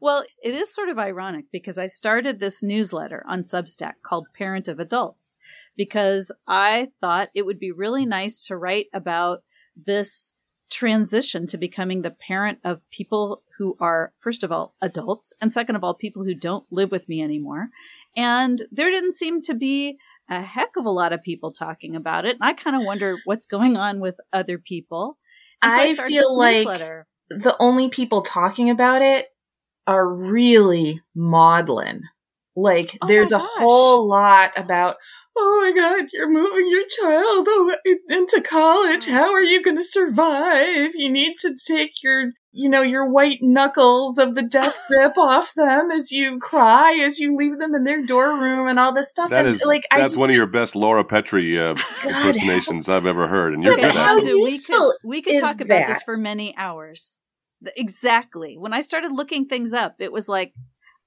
S3: Well, it is sort of ironic because I started this newsletter on Substack called Parent of Adults because I thought it would be really nice to write about this transition to becoming the parent of people who are, first of all, adults, and second of all, people who don't live with me anymore. And there didn't seem to be a heck of a lot of people talking about it. And I kind of wonder what's going on with other people. And so
S2: I
S3: started
S2: feel like the only people talking about it are really maudlin. Like
S3: Oh
S2: there's a whole lot about oh my god, you're moving your child into college. How are you going to survive? You need to take your, you know, your white knuckles of the death grip off them as you cry, as you leave them in their dorm room and all this stuff.
S1: That
S2: and
S1: is,
S2: like,
S1: that's
S2: I
S1: one of your best Laura Petrie uh, impersonations I've ever heard, and you're
S2: Yeah,
S1: good
S2: but
S1: at
S2: how
S1: it.
S2: do-
S3: we could, we could talk about this for many hours. Exactly. When I started looking things up, it was like,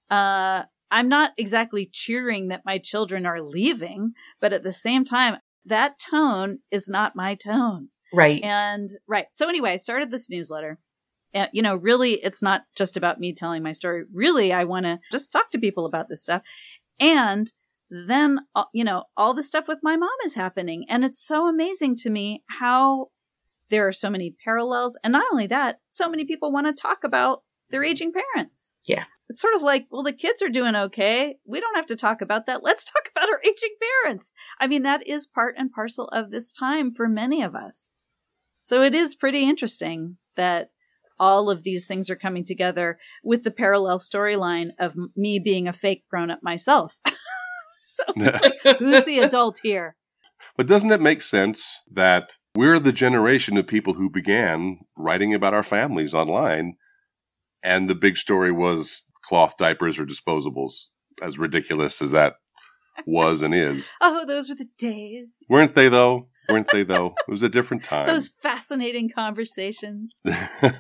S3: uh, I'm not exactly cheering that my children are leaving, but at the same time, that tone is not my tone.
S2: right.
S3: And right. So anyway, I started this newsletter. And, you know, really, it's not just about me telling my story. Really, I want to just talk to people about this stuff. And then, uh, you know, all the stuff with my mom is happening. And it's so amazing to me how there are so many parallels. And not only that, so many people want to talk about their aging parents.
S2: Yeah.
S3: It's sort of like, well, the kids are doing okay. We don't have to talk about that. Let's talk about our aging parents. I mean, that is part and parcel of this time for many of us. So it is pretty interesting that all of these things are coming together with the parallel storyline of me being a fake grown up myself. so like, who's the adult here?
S1: But doesn't it make sense that we're the generation of people who began writing about our families online, and the big story was cloth diapers or disposables, as ridiculous as that was and is.
S3: Oh, those were the days.
S1: Weren't they, though? Weren't they, though? It was a different time.
S3: Those fascinating conversations.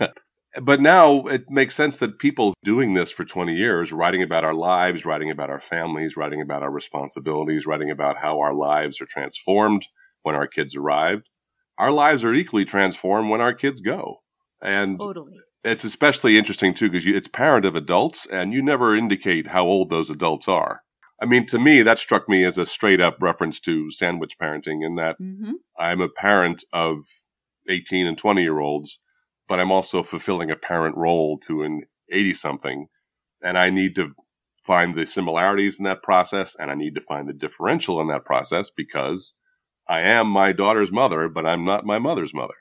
S1: but now it makes sense that people doing this for 20 years, writing about our lives, writing about our families, writing about our responsibilities, writing about how our lives are transformed when our kids arrived, our lives are equally transformed when our kids go. And
S3: Totally.
S1: it's especially interesting too because it's parent of adults and you never indicate how old those adults are. I mean, to me, that struck me as a straight up reference to sandwich parenting in that
S3: hmm
S1: I'm a parent of 18 and 20 year olds, but I'm also fulfilling a parent role to an 80 something. And I need to find the similarities in that process and I need to find the differential in that process because I am my daughter's mother, but I'm not my mother's mother.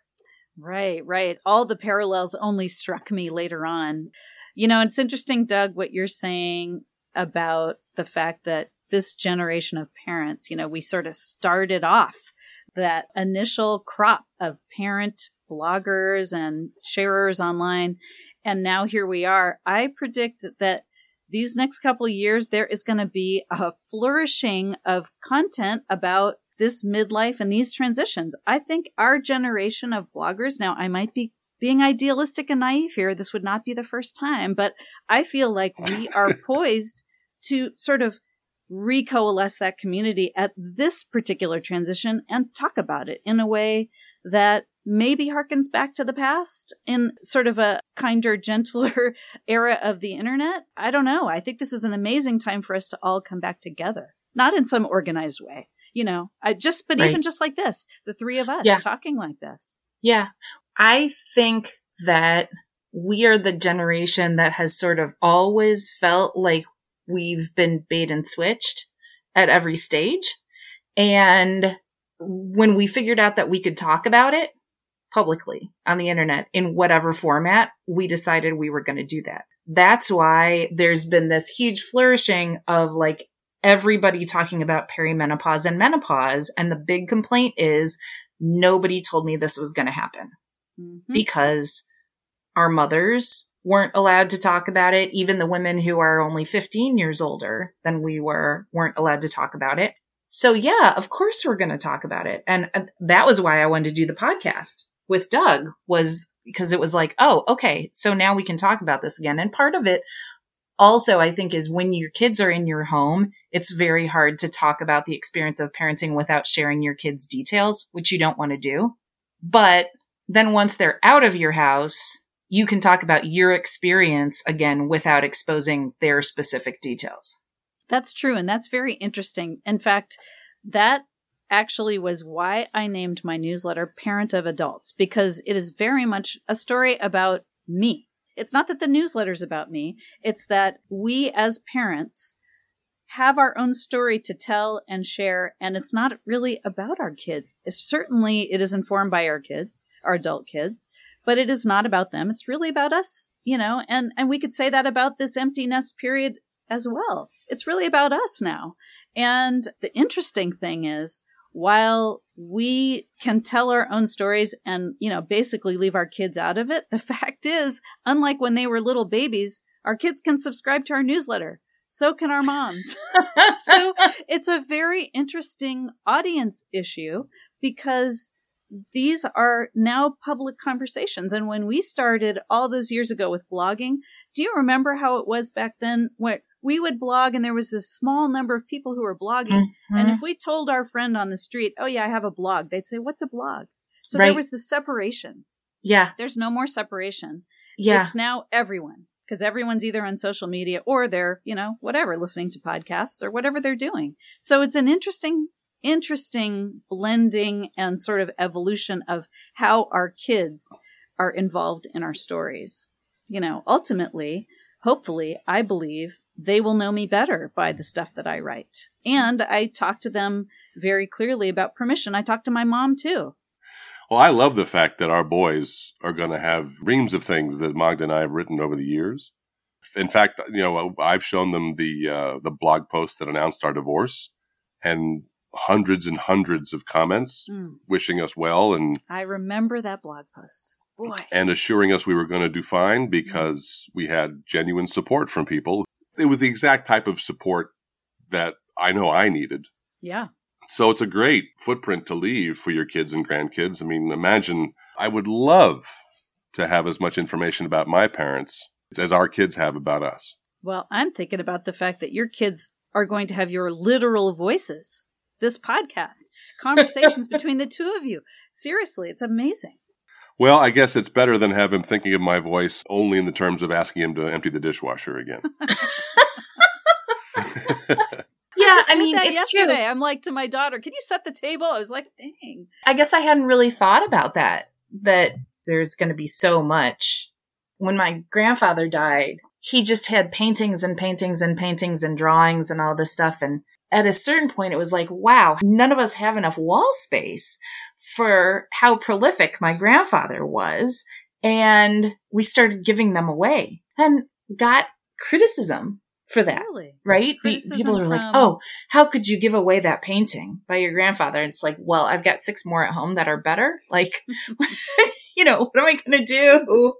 S3: Right, right. All the parallels only struck me later on. You know, it's interesting, Doug, what you're saying about the fact that this generation of parents, you know, we sort of started off that initial crop of parent bloggers and sharers online. And now here we are. I predict that these next couple years, there is going to be a flourishing of content about this midlife and these transitions. I think our generation of bloggers, now I might be being idealistic and naive here. This would not be the first time, but I feel like we are poised to sort of recoalesce that community at this particular transition and talk about it in a way that maybe harkens back to the past in sort of a kinder, gentler era of the internet. I don't know. I think this is an amazing time for us to all come back together, not in some organized way, you know, I just, but
S2: Right.
S3: even just like this, the three of us
S2: Yeah.
S3: talking like this.
S2: Yeah. I think that we are the generation that has sort of always felt like we've been bait and switched at every stage. And when we figured out that we could talk about it publicly on the internet in whatever format, we decided we were going to do that. That's why there's been this huge flourishing of like everybody talking about perimenopause and menopause. And the big complaint is nobody told me this was going to happen
S3: Mhm.
S2: because our mothers weren't allowed to talk about it. Even the women who are only 15 years older than we were weren't allowed to talk about it. So yeah, of course we're going to talk about it. And uh, that was why I wanted to do the podcast with Doug was because it was like, oh, okay. So now we can talk about this again. And part of it also, I think, is when your kids are in your home, it's very hard to talk about the experience of parenting without sharing your kids' details, which you don't want to do. But then once they're out of your house, you can talk about your experience again without exposing their specific details.
S3: That's true. And that's very interesting. In fact, that actually was why I named my newsletter Parent of Adults, because it is very much a story about me. It's not that the newsletter's about me, it's that we as parents have our own story to tell and share, and it's not really about our kids. Certainly, it is informed by our kids, our adult kids, but it is not about them. It's really about us, you know, and, and we could say that about this empty nest period as well. It's really about us now. And the interesting thing is, while we can tell our own stories and, you know, basically leave our kids out of it, the fact is, unlike when they were little babies, our kids can subscribe to our newsletter. So can our moms. so it's a very interesting audience issue because these are now public conversations. And when we started all those years ago with blogging, do you remember how it was back then? Where we would blog and there was this small number of people who were blogging. Mm-hmm. And if we told our friend on the street, Oh yeah, I have a blog, they'd say, what's a blog? So right. there was the separation.
S2: Yeah.
S3: There's no more separation.
S2: Yeah.
S3: It's now everyone because everyone's either on social media or they're, you know, whatever, listening to podcasts or whatever they're doing. So it's an interesting, interesting blending and sort of evolution of how our kids are involved in our stories. You know, ultimately, hopefully, I believe they will know me better by the stuff that I write. And I talk to them very clearly about permission. I talk to my mom too.
S1: Well, I love the fact that our boys are going to have reams of things that Magda and I have written over the years. In fact, you know, I've shown them the uh, the blog post that announced our divorce, and hundreds and hundreds of comments mm. wishing us well. And
S3: I remember that blog post. Boy.
S1: And assuring us we were going to do fine because we had genuine support from people it was the exact type of support that I know I needed.
S3: Yeah.
S1: So it's a great footprint to leave for your kids and grandkids. I mean, imagine I would love to have as much information about my parents as our kids have about us.
S3: Well, I'm thinking about the fact that your kids are going to have your literal voices. This podcast, conversations between the two of you. Seriously, it's amazing.
S1: Well, I guess it's better than have him thinking of my voice only in the terms of asking him to empty the dishwasher again.
S2: yeah, I, mean, it's
S3: yesterday.
S2: true.
S3: I'm like to my daughter, "Can you set the table?" I was like, "Dang."
S2: I guess I hadn't really thought about that. That there's going to be so much. When my grandfather died, he just had paintings and paintings and paintings and drawings and all this stuff. And at a certain point, it was like, wow, none of us have enough wall space for how prolific my grandfather was. And we started giving them away and got criticism for that.
S3: Really?
S2: Right? People are like, oh, how could you give away that painting by your grandfather? And it's like, well, I've got six more at home that are better. Like, you know, what am I going to do?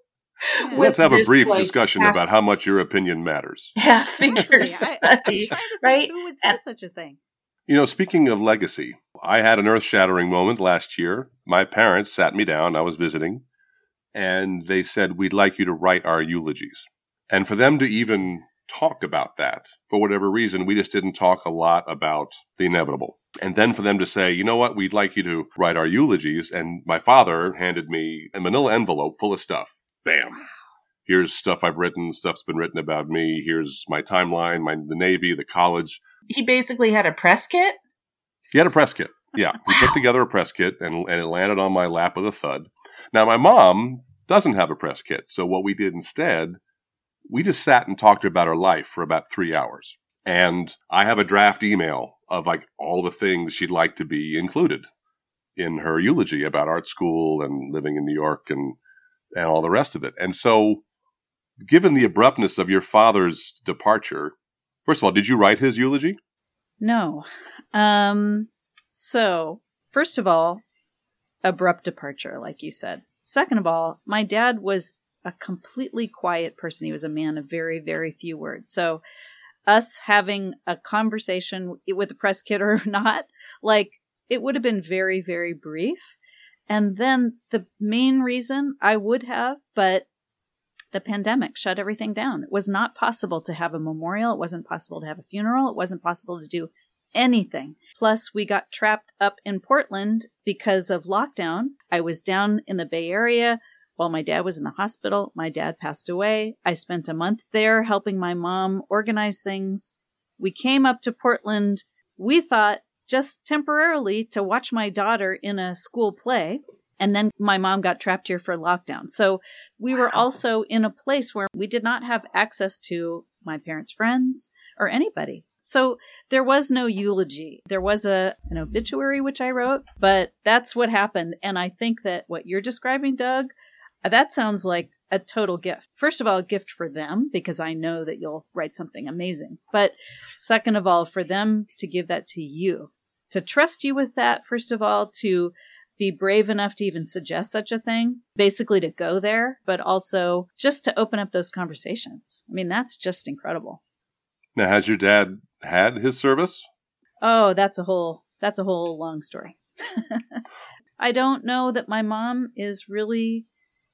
S1: Yeah. Let's have a brief like discussion half, about how much your opinion matters.
S2: Yeah, figure study, right?
S3: Who would say and, such a thing?
S1: You know, speaking of legacy, I had an earth shattering moment last year. My parents sat me down, I was visiting, and they said, We'd like you to write our eulogies. And for them to even talk about that, for whatever reason, we just didn't talk a lot about the inevitable. And then for them to say, you know what, we'd like you to write our eulogies. And my father handed me a manila envelope full of stuff. Bam. Here's stuff I've written, stuff's been written about me. Here's my timeline, my the Navy, the college.
S2: He basically had a press kit.
S1: He had a press kit. Yeah, wow. we put together a press kit, and and it landed on my lap with a thud. Now my mom doesn't have a press kit, so what we did instead, we just sat and talked about our life for about three hours. And I have a draft email of like all the things she'd like to be included in her eulogy about art school and living in New York and and all the rest of it. And so, given the abruptness of your father's departure, First of all, did you write his eulogy?
S3: No. Um, so, first of all, abrupt departure, like you said. Second of all, my dad was a completely quiet person. He was a man of very, very few words. So, us having a conversation with the press kit or not, like, it would have been very, very brief. And then the main reason I would have, but the pandemic shut everything down. It was not possible to have a memorial. It wasn't possible to have a funeral. It wasn't possible to do anything. Plus, we got trapped up in Portland because of lockdown. I was down in the Bay Area while my dad was in the hospital. My dad passed away. I spent a month there helping my mom organize things. We came up to Portland. We thought just temporarily to watch my daughter in a school play. And then my mom got trapped here for lockdown. So we wow. were also in a place where we did not have access to my parents' friends or anybody. So there was no eulogy. There was a an obituary which I wrote, but that's what happened. And I think that what you're describing, Doug, that sounds like a total gift. First of all, a gift for them because I know that you'll write something amazing. But second of all, for them to give that to you, to trust you with that, first of all, to be brave enough to even suggest such a thing, basically to go there, but also just to open up those conversations. I mean, that's just incredible.
S1: Now, has your dad had his service?
S3: Oh, that's a whole that's a whole long story. I don't know that my mom is really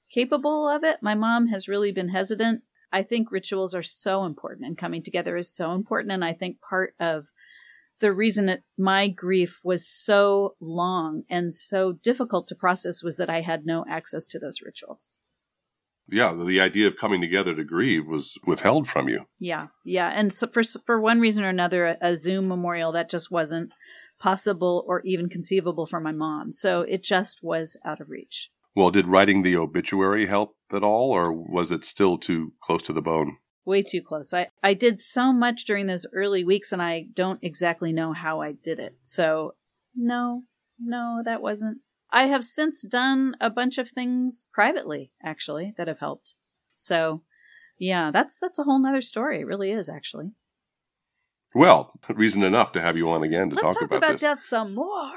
S3: capable of it. My mom has really been hesitant. I think rituals are so important and coming together is so important. And I think part of the reason that my grief was so long and so difficult to process was that I had no access to those rituals.
S1: Yeah, the idea of coming together to grieve was withheld from you.
S3: Yeah, yeah, and so for for one reason or another, a Zoom memorial that just wasn't possible or even conceivable for my mom. So it just was out of reach.
S1: Well, did writing the obituary help at all, or was it still too close to the bone?
S3: Way too close. I, I did so much during those early weeks, and I don't exactly know how I did it. So, no, no, that wasn't. I have since done a bunch of things privately, actually, that have helped. So, yeah, that's that's a whole nother story. It really is, actually.
S1: Well, reason enough to have you on again to
S3: Let's
S1: talk,
S3: talk
S1: about,
S3: about
S1: this.
S3: death some more.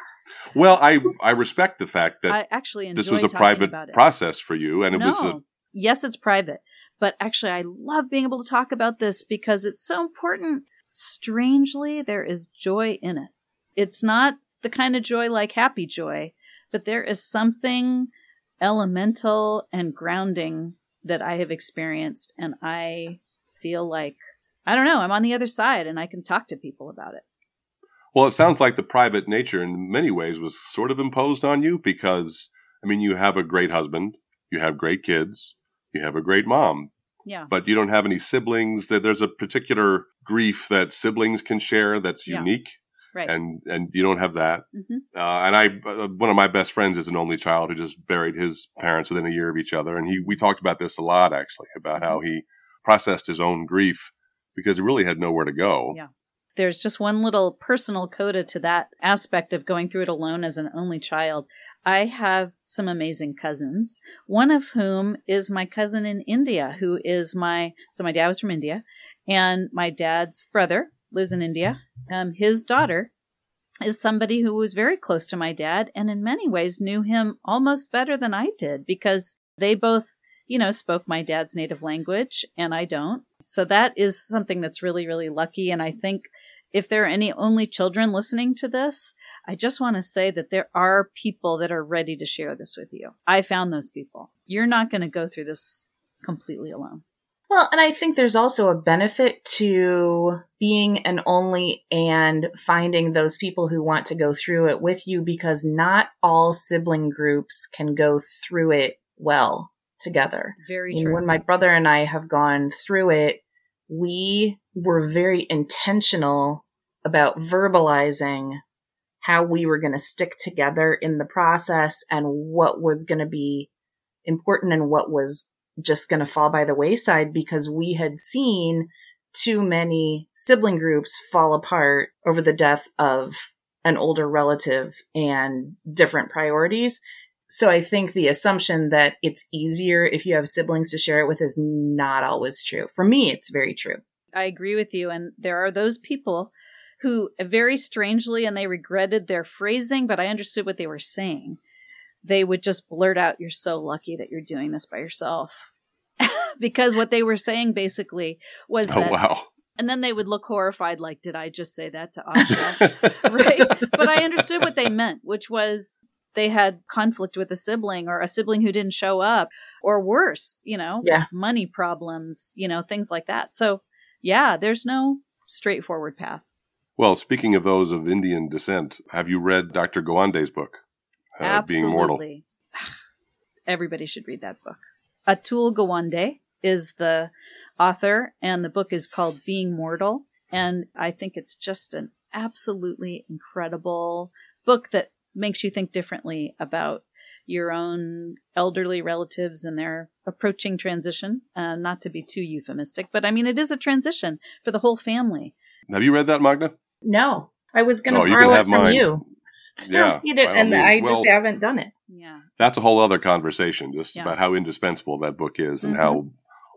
S1: Well, I I respect the fact that
S3: I actually enjoy
S1: this was a private process for you, and it
S3: no.
S1: was a
S3: yes, it's private, but actually, I love being able to talk about this because it's so important. Strangely, there is joy in it. It's not the kind of joy like happy joy, but there is something elemental and grounding that I have experienced, and I feel like I don't know. I'm on the other side, and I can talk to people about it.
S1: Well, it sounds like the private nature in many ways was sort of imposed on you because, I mean, you have a great husband, you have great kids, you have a great mom,
S3: Yeah,
S1: but you don't have any siblings. That there's a particular grief that siblings can share that's
S3: Yeah.
S1: unique,
S3: right.
S1: and and you don't have that.
S3: hmm
S1: Uh, and I, uh, one of my best friends is an only child who just buried his parents within a year of each other, and he we talked about this a lot actually about how he processed his own grief because he really had nowhere to go.
S3: Yeah. There's just one little personal coda to that aspect of going through it alone as an only child. I have some amazing cousins, one of whom is my cousin in India, who is my, so my dad was from India, and my dad's brother lives in India. Um, his daughter is somebody who was very close to my dad and in many ways knew him almost better than I did because they both, you know, spoke my dad's native language and I don't. So that is something that's really, really lucky. And I think if there are any only children listening to this, I just want to say that there are people that are ready to share this with you. I found those people. You're not going to go through this completely alone.
S2: Well, and I think there's also a benefit to being an only and finding those people who want to go through it with you because not all sibling groups can go through it well together.
S3: Very
S2: And
S3: true.
S2: when my brother and I have gone through it, we were very intentional about verbalizing how we were going to stick together in the process and what was going to be important and what was just going to fall by the wayside because we had seen too many sibling groups fall apart over the death of an older relative and different priorities. So I think the assumption that it's easier if you have siblings to share it with is not always true. For me, it's very true.
S3: I agree with you. And there are those people who very strangely, and they regretted their phrasing, but I understood what they were saying. They would just blurt out, You're so lucky that you're doing this by yourself. because what they were saying basically was
S1: Oh
S3: that,
S1: wow!
S3: and then they would look horrified, like, Did I just say that to Asha? right? But I understood what they meant, which was they had conflict with a sibling or a sibling who didn't show up, or worse, you know,
S2: Yeah.
S3: money problems, you know, things like that. So, yeah, there's no straightforward path.
S1: Well, speaking of those of Indian descent, have you read Dr. Gawande's book, uh,
S3: Absolutely.
S1: Being Mortal?
S3: Everybody should read that book. Atul Gawande is the author, and the book is called Being Mortal. And I think it's just an absolutely incredible book that makes you think differently about your own elderly relatives and their approaching transition. Uh, not to be too euphemistic, but I mean, it is a transition for the whole family.
S1: Have you read that, Magda?
S2: No, I was going to
S1: Oh,
S2: borrow it from
S1: mine.
S2: you.
S1: Yeah,
S2: read it, and
S1: means.
S2: I just
S1: Well-
S2: haven't done it.
S3: Yeah.
S1: That's a whole other conversation, just
S3: Yeah.
S1: about how indispensable that book is and
S3: Mhm.
S1: how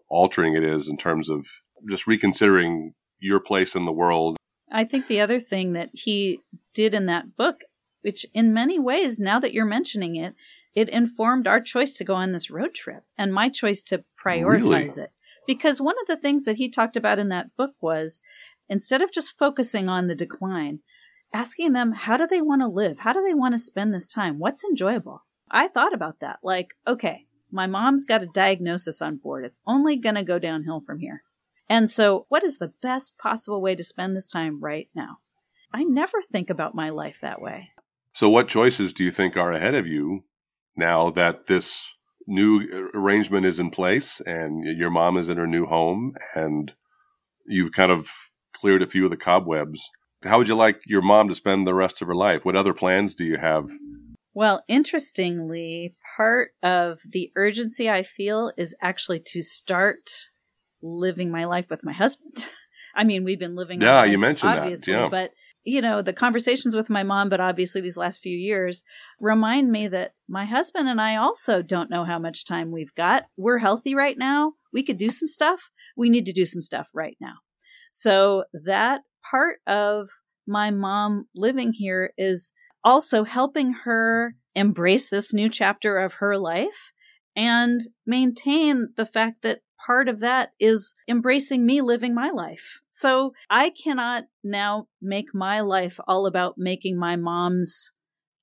S1: altering it is in terms of just reconsidering your place in the world.
S3: I think the other thing that he did in that book, which in many ways, now that you're mentioning it, it informed our choice to go on this road trip and my choice to prioritize it. Because one of the things that he talked about in that book was instead of just focusing on the decline, asking them, how do they want to live? How do they want to spend this time? What's enjoyable? I thought about that. Like, okay, my mom's got a diagnosis on board. It's only going to go downhill from here. And so, what is the best possible way to spend this time right now? I never think about my life that way.
S1: So, what choices do you think are ahead of you now that this new arrangement is in place and your mom is in her new home and you've kind of cleared a few of the cobwebs? How would you like your mom to spend the rest of her life? What other plans do you have?
S3: Well, interestingly, part of the urgency I feel is actually to start living my life with my husband. I mean, we've been living.
S1: Yeah,
S3: life,
S1: you mentioned that,
S3: obviously,
S1: yeah.
S3: but you know, the conversations with my mom, but obviously these last few years remind me that my husband and I also don't know how much time we've got. We're healthy right now. We could do some stuff. We need to do some stuff right now. So that part of my mom living here is also helping her embrace this new chapter of her life and maintain the fact that part of that is embracing me living my life. So I cannot now make my life all about making my mom's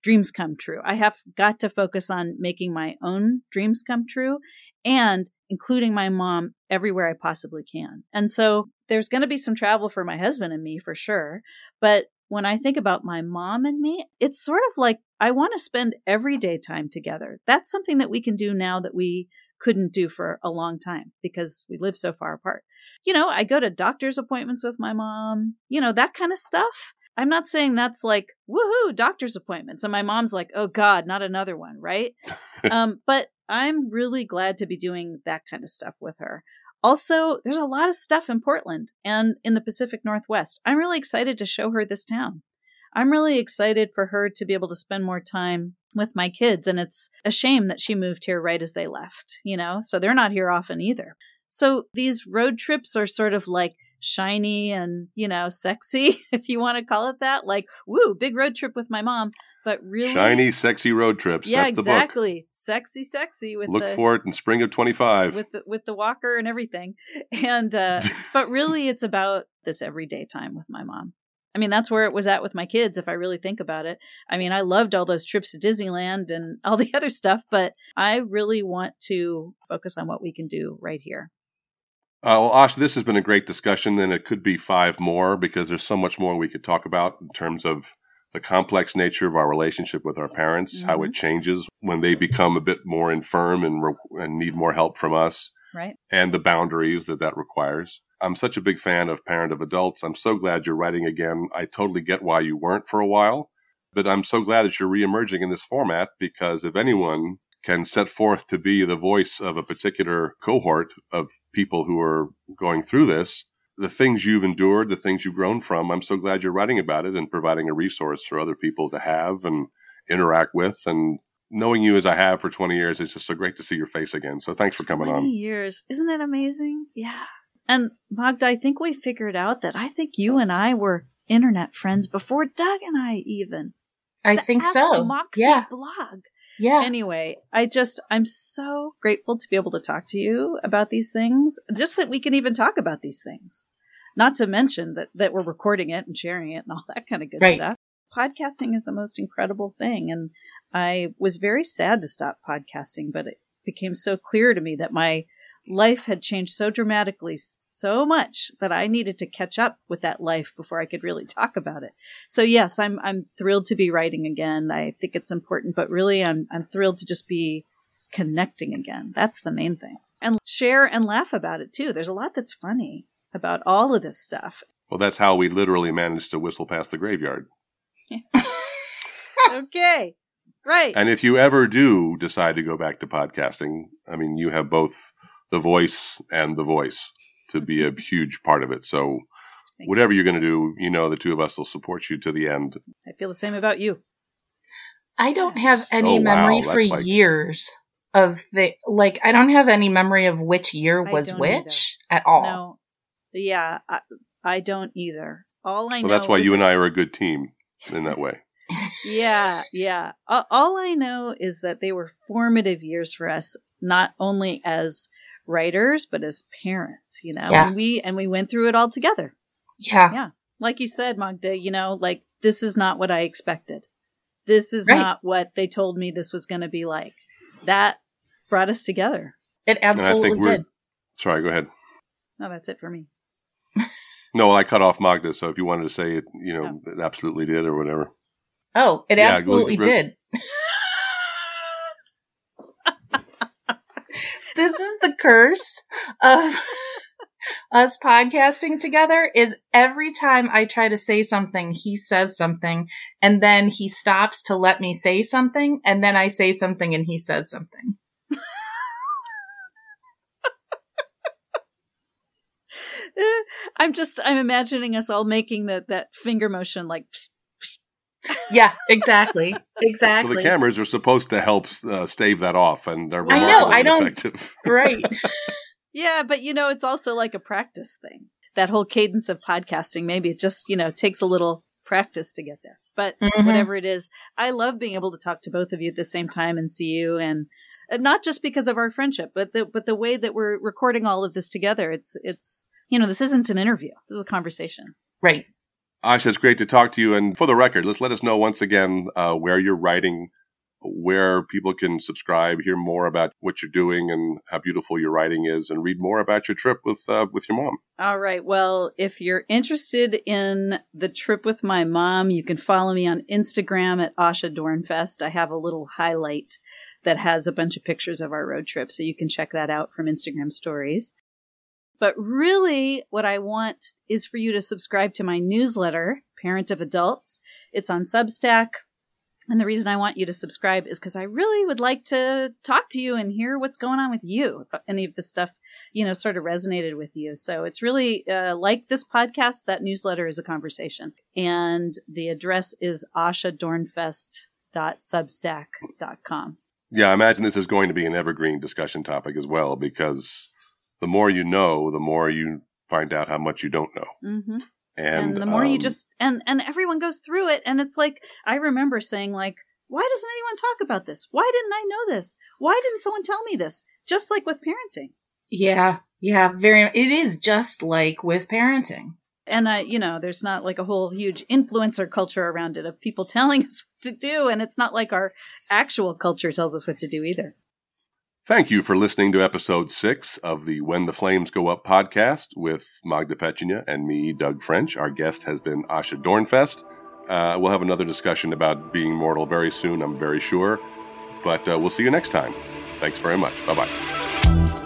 S3: dreams come true. I have got to focus on making my own dreams come true and including my mom everywhere I possibly can. And so there's going to be some travel for my husband and me for sure. But when I think about my mom and me, it's sort of like I want to spend everyday time together. That's something that we can do now that we couldn't do for a long time because we live so far apart. You know, I go to doctor's appointments with my mom, you know, that kind of stuff. I'm not saying that's like, woohoo, doctor's appointments. And my mom's like, oh God, not another one, right? um, but I'm really glad to be doing that kind of stuff with her. Also, there's a lot of stuff in Portland and in the Pacific Northwest. I'm really excited to show her this town. I'm really excited for her to be able to spend more time with my kids. And it's a shame that she moved here right as they left, you know? So they're not here often either. So these road trips are sort of like shiny and, you know, sexy, if you want to call it that. Like, woo, big road trip with my mom. But really.
S1: Shiny, sexy road trips.
S3: Yeah,
S1: That's the
S3: exactly. Sexy, sexy with.
S1: Look
S3: the
S1: for it in spring of 25.
S3: with the with the walker and everything. And uh but really it's about this everyday time with my mom. I mean, that's where it was at with my kids if I really think about it. I mean, I loved all those trips to Disneyland and all the other stuff, but I really want to focus on what we can do right here.
S1: Uh, well, Ash, this has been a great discussion, and it could be five more because there's so much more we could talk about in terms of the complex nature of our relationship with our parents, how it changes when they become a bit more infirm and, re- and need more help from us,
S3: Right?
S1: and the boundaries that that requires. I'm such a big fan of Parent of Adults. I'm so glad you're writing again. I totally get why you weren't for a while, but I'm so glad that you're reemerging in this format because if anyone can set forth to be the voice of a particular cohort of people who are going through this, the things you've endured, the things you've grown from, I'm so glad you're writing about it and providing a resource for other people to have and interact with. And knowing you as I have for 20 years, it's just so great to see your face again. So thanks for coming
S3: 20
S1: on.
S3: years. Isn't that amazing? Yeah. And Magda, I think we figured out that I think you and I were internet friends before Doug and I even.
S2: I
S3: The
S2: think
S3: Ask
S2: so.
S3: Moxie
S2: Yeah.
S3: blog.
S2: Yeah.
S3: Anyway, I just, I'm so grateful to be able to talk to you about these things, just that we can even talk about these things. Not to mention that, that we're recording it and sharing it and all that kind of good
S2: Right.
S3: stuff. Podcasting is the most incredible thing. And I was very sad to stop podcasting, but it became so clear to me that my life had changed so dramatically, so much that I needed to catch up with that life before I could really talk about it. So yes, I'm I'm thrilled to be writing again. I think it's important, but really I'm I'm thrilled to just be connecting again. That's the main thing. And share and laugh about it too. There's a lot that's funny about all of this stuff.
S1: Well, that's how we literally managed to whistle past the graveyard.
S3: okay. Right.
S1: And if you ever do decide to go back to podcasting, I mean, you have both the voice and the voice to be a mm-hmm. huge part of it. So,
S3: Thank
S1: whatever you're going to do, you know, the two of us will support you to the end.
S3: I feel the same about you.
S2: I don't have any
S1: Oh, wow,
S2: memory
S1: that's
S2: for
S1: like-
S2: years of the like. I don't have any memory of which year was
S3: don't
S2: which at all.
S3: No. Yeah, I, I don't either. All I
S1: Well,
S3: know
S1: that's why you and I are a good team in that way.
S3: Yeah, yeah. All I know is that they were formative years for us, not only as writers but as parents. You know,
S2: Yeah.
S3: and we and we went through it all together.
S2: Yeah, Yeah.
S3: Like you said, Magda. You know, like this is not what I expected. This is
S2: Right.
S3: not what they told me this was going to be like. That brought us together.
S2: it absolutely
S1: we're-
S2: did.
S1: Sorry, go ahead.
S3: Oh, that's it for me.
S1: No, I cut off Magda, so if you wanted to say it, you know, it absolutely did or whatever.
S2: Oh, it
S1: Yeah,
S2: absolutely
S1: go-
S2: did. this is the curse of us podcasting together is every time I try to say something, he says something and then he stops to let me say something and then I say something and he says something.
S3: Eh, I'm just I'm imagining us all making that that finger motion like psst,
S2: Yeah, exactly. exactly.
S1: So
S2: Exactly.
S1: the cameras are supposed to help uh, stave that off, and they're
S2: I know,
S1: remarkably
S2: I don't-
S1: effective.
S2: right.
S3: Yeah, but you know, it's also like a practice thing. That whole cadence of podcasting, maybe it just, you know, takes a little practice to get there. But
S2: Mhm.
S3: whatever it is, I love being able to talk to both of you at the same time and see you and uh, not just because of our friendship, but the but the way that we're recording all of this together. It's it's you know, this isn't an interview. This is a conversation.
S2: Right.
S1: Asha, it's great to talk to you. And for the record, let's let us know once again uh, where you're writing, where people can subscribe, hear more about what you're doing, and how beautiful your writing is, and read more about your trip with uh, with your mom.
S3: All right. Well, if you're interested in the trip with my mom, you can follow me on Instagram at Asha Dornfest. I have a little highlight that has a bunch of pictures of our road trip, so you can check that out from Instagram stories. But really, what I want is for you to subscribe to my newsletter, Parent of Adults. It's on Substack. And the reason I want you to subscribe is because I really would like to talk to you and hear what's going on with you. If any of the stuff, you know, sort of resonated with you. So it's really uh, like this podcast, that newsletter is a conversation. And the address is ashadornfest.substack.com.
S1: Yeah, I imagine this is going to be an evergreen discussion topic as well, because the more you know, the more you find out how much you don't know.
S3: Mm-hmm.
S1: And,
S3: and, the more you
S1: um,
S3: just and and everyone goes through it and it's like i remember saying like why doesn't anyone talk about this why didn't i know this why didn't someone tell me this just like with parenting
S2: Yeah. Yeah. Very, it is just like with parenting.
S3: and i you know there's not like a whole huge influencer culture around it of people telling us what to do and it's not like our actual culture tells us what to do either
S1: Thank you for listening to episode six of the When the Flames Go Up podcast with Magda Pecsenye and me, Doug French. Our guest has been Asha Dornfest. Uh, we'll have another discussion about being mortal very soon, I'm very sure. But uh, we'll see you next time. Thanks very much. Bye bye.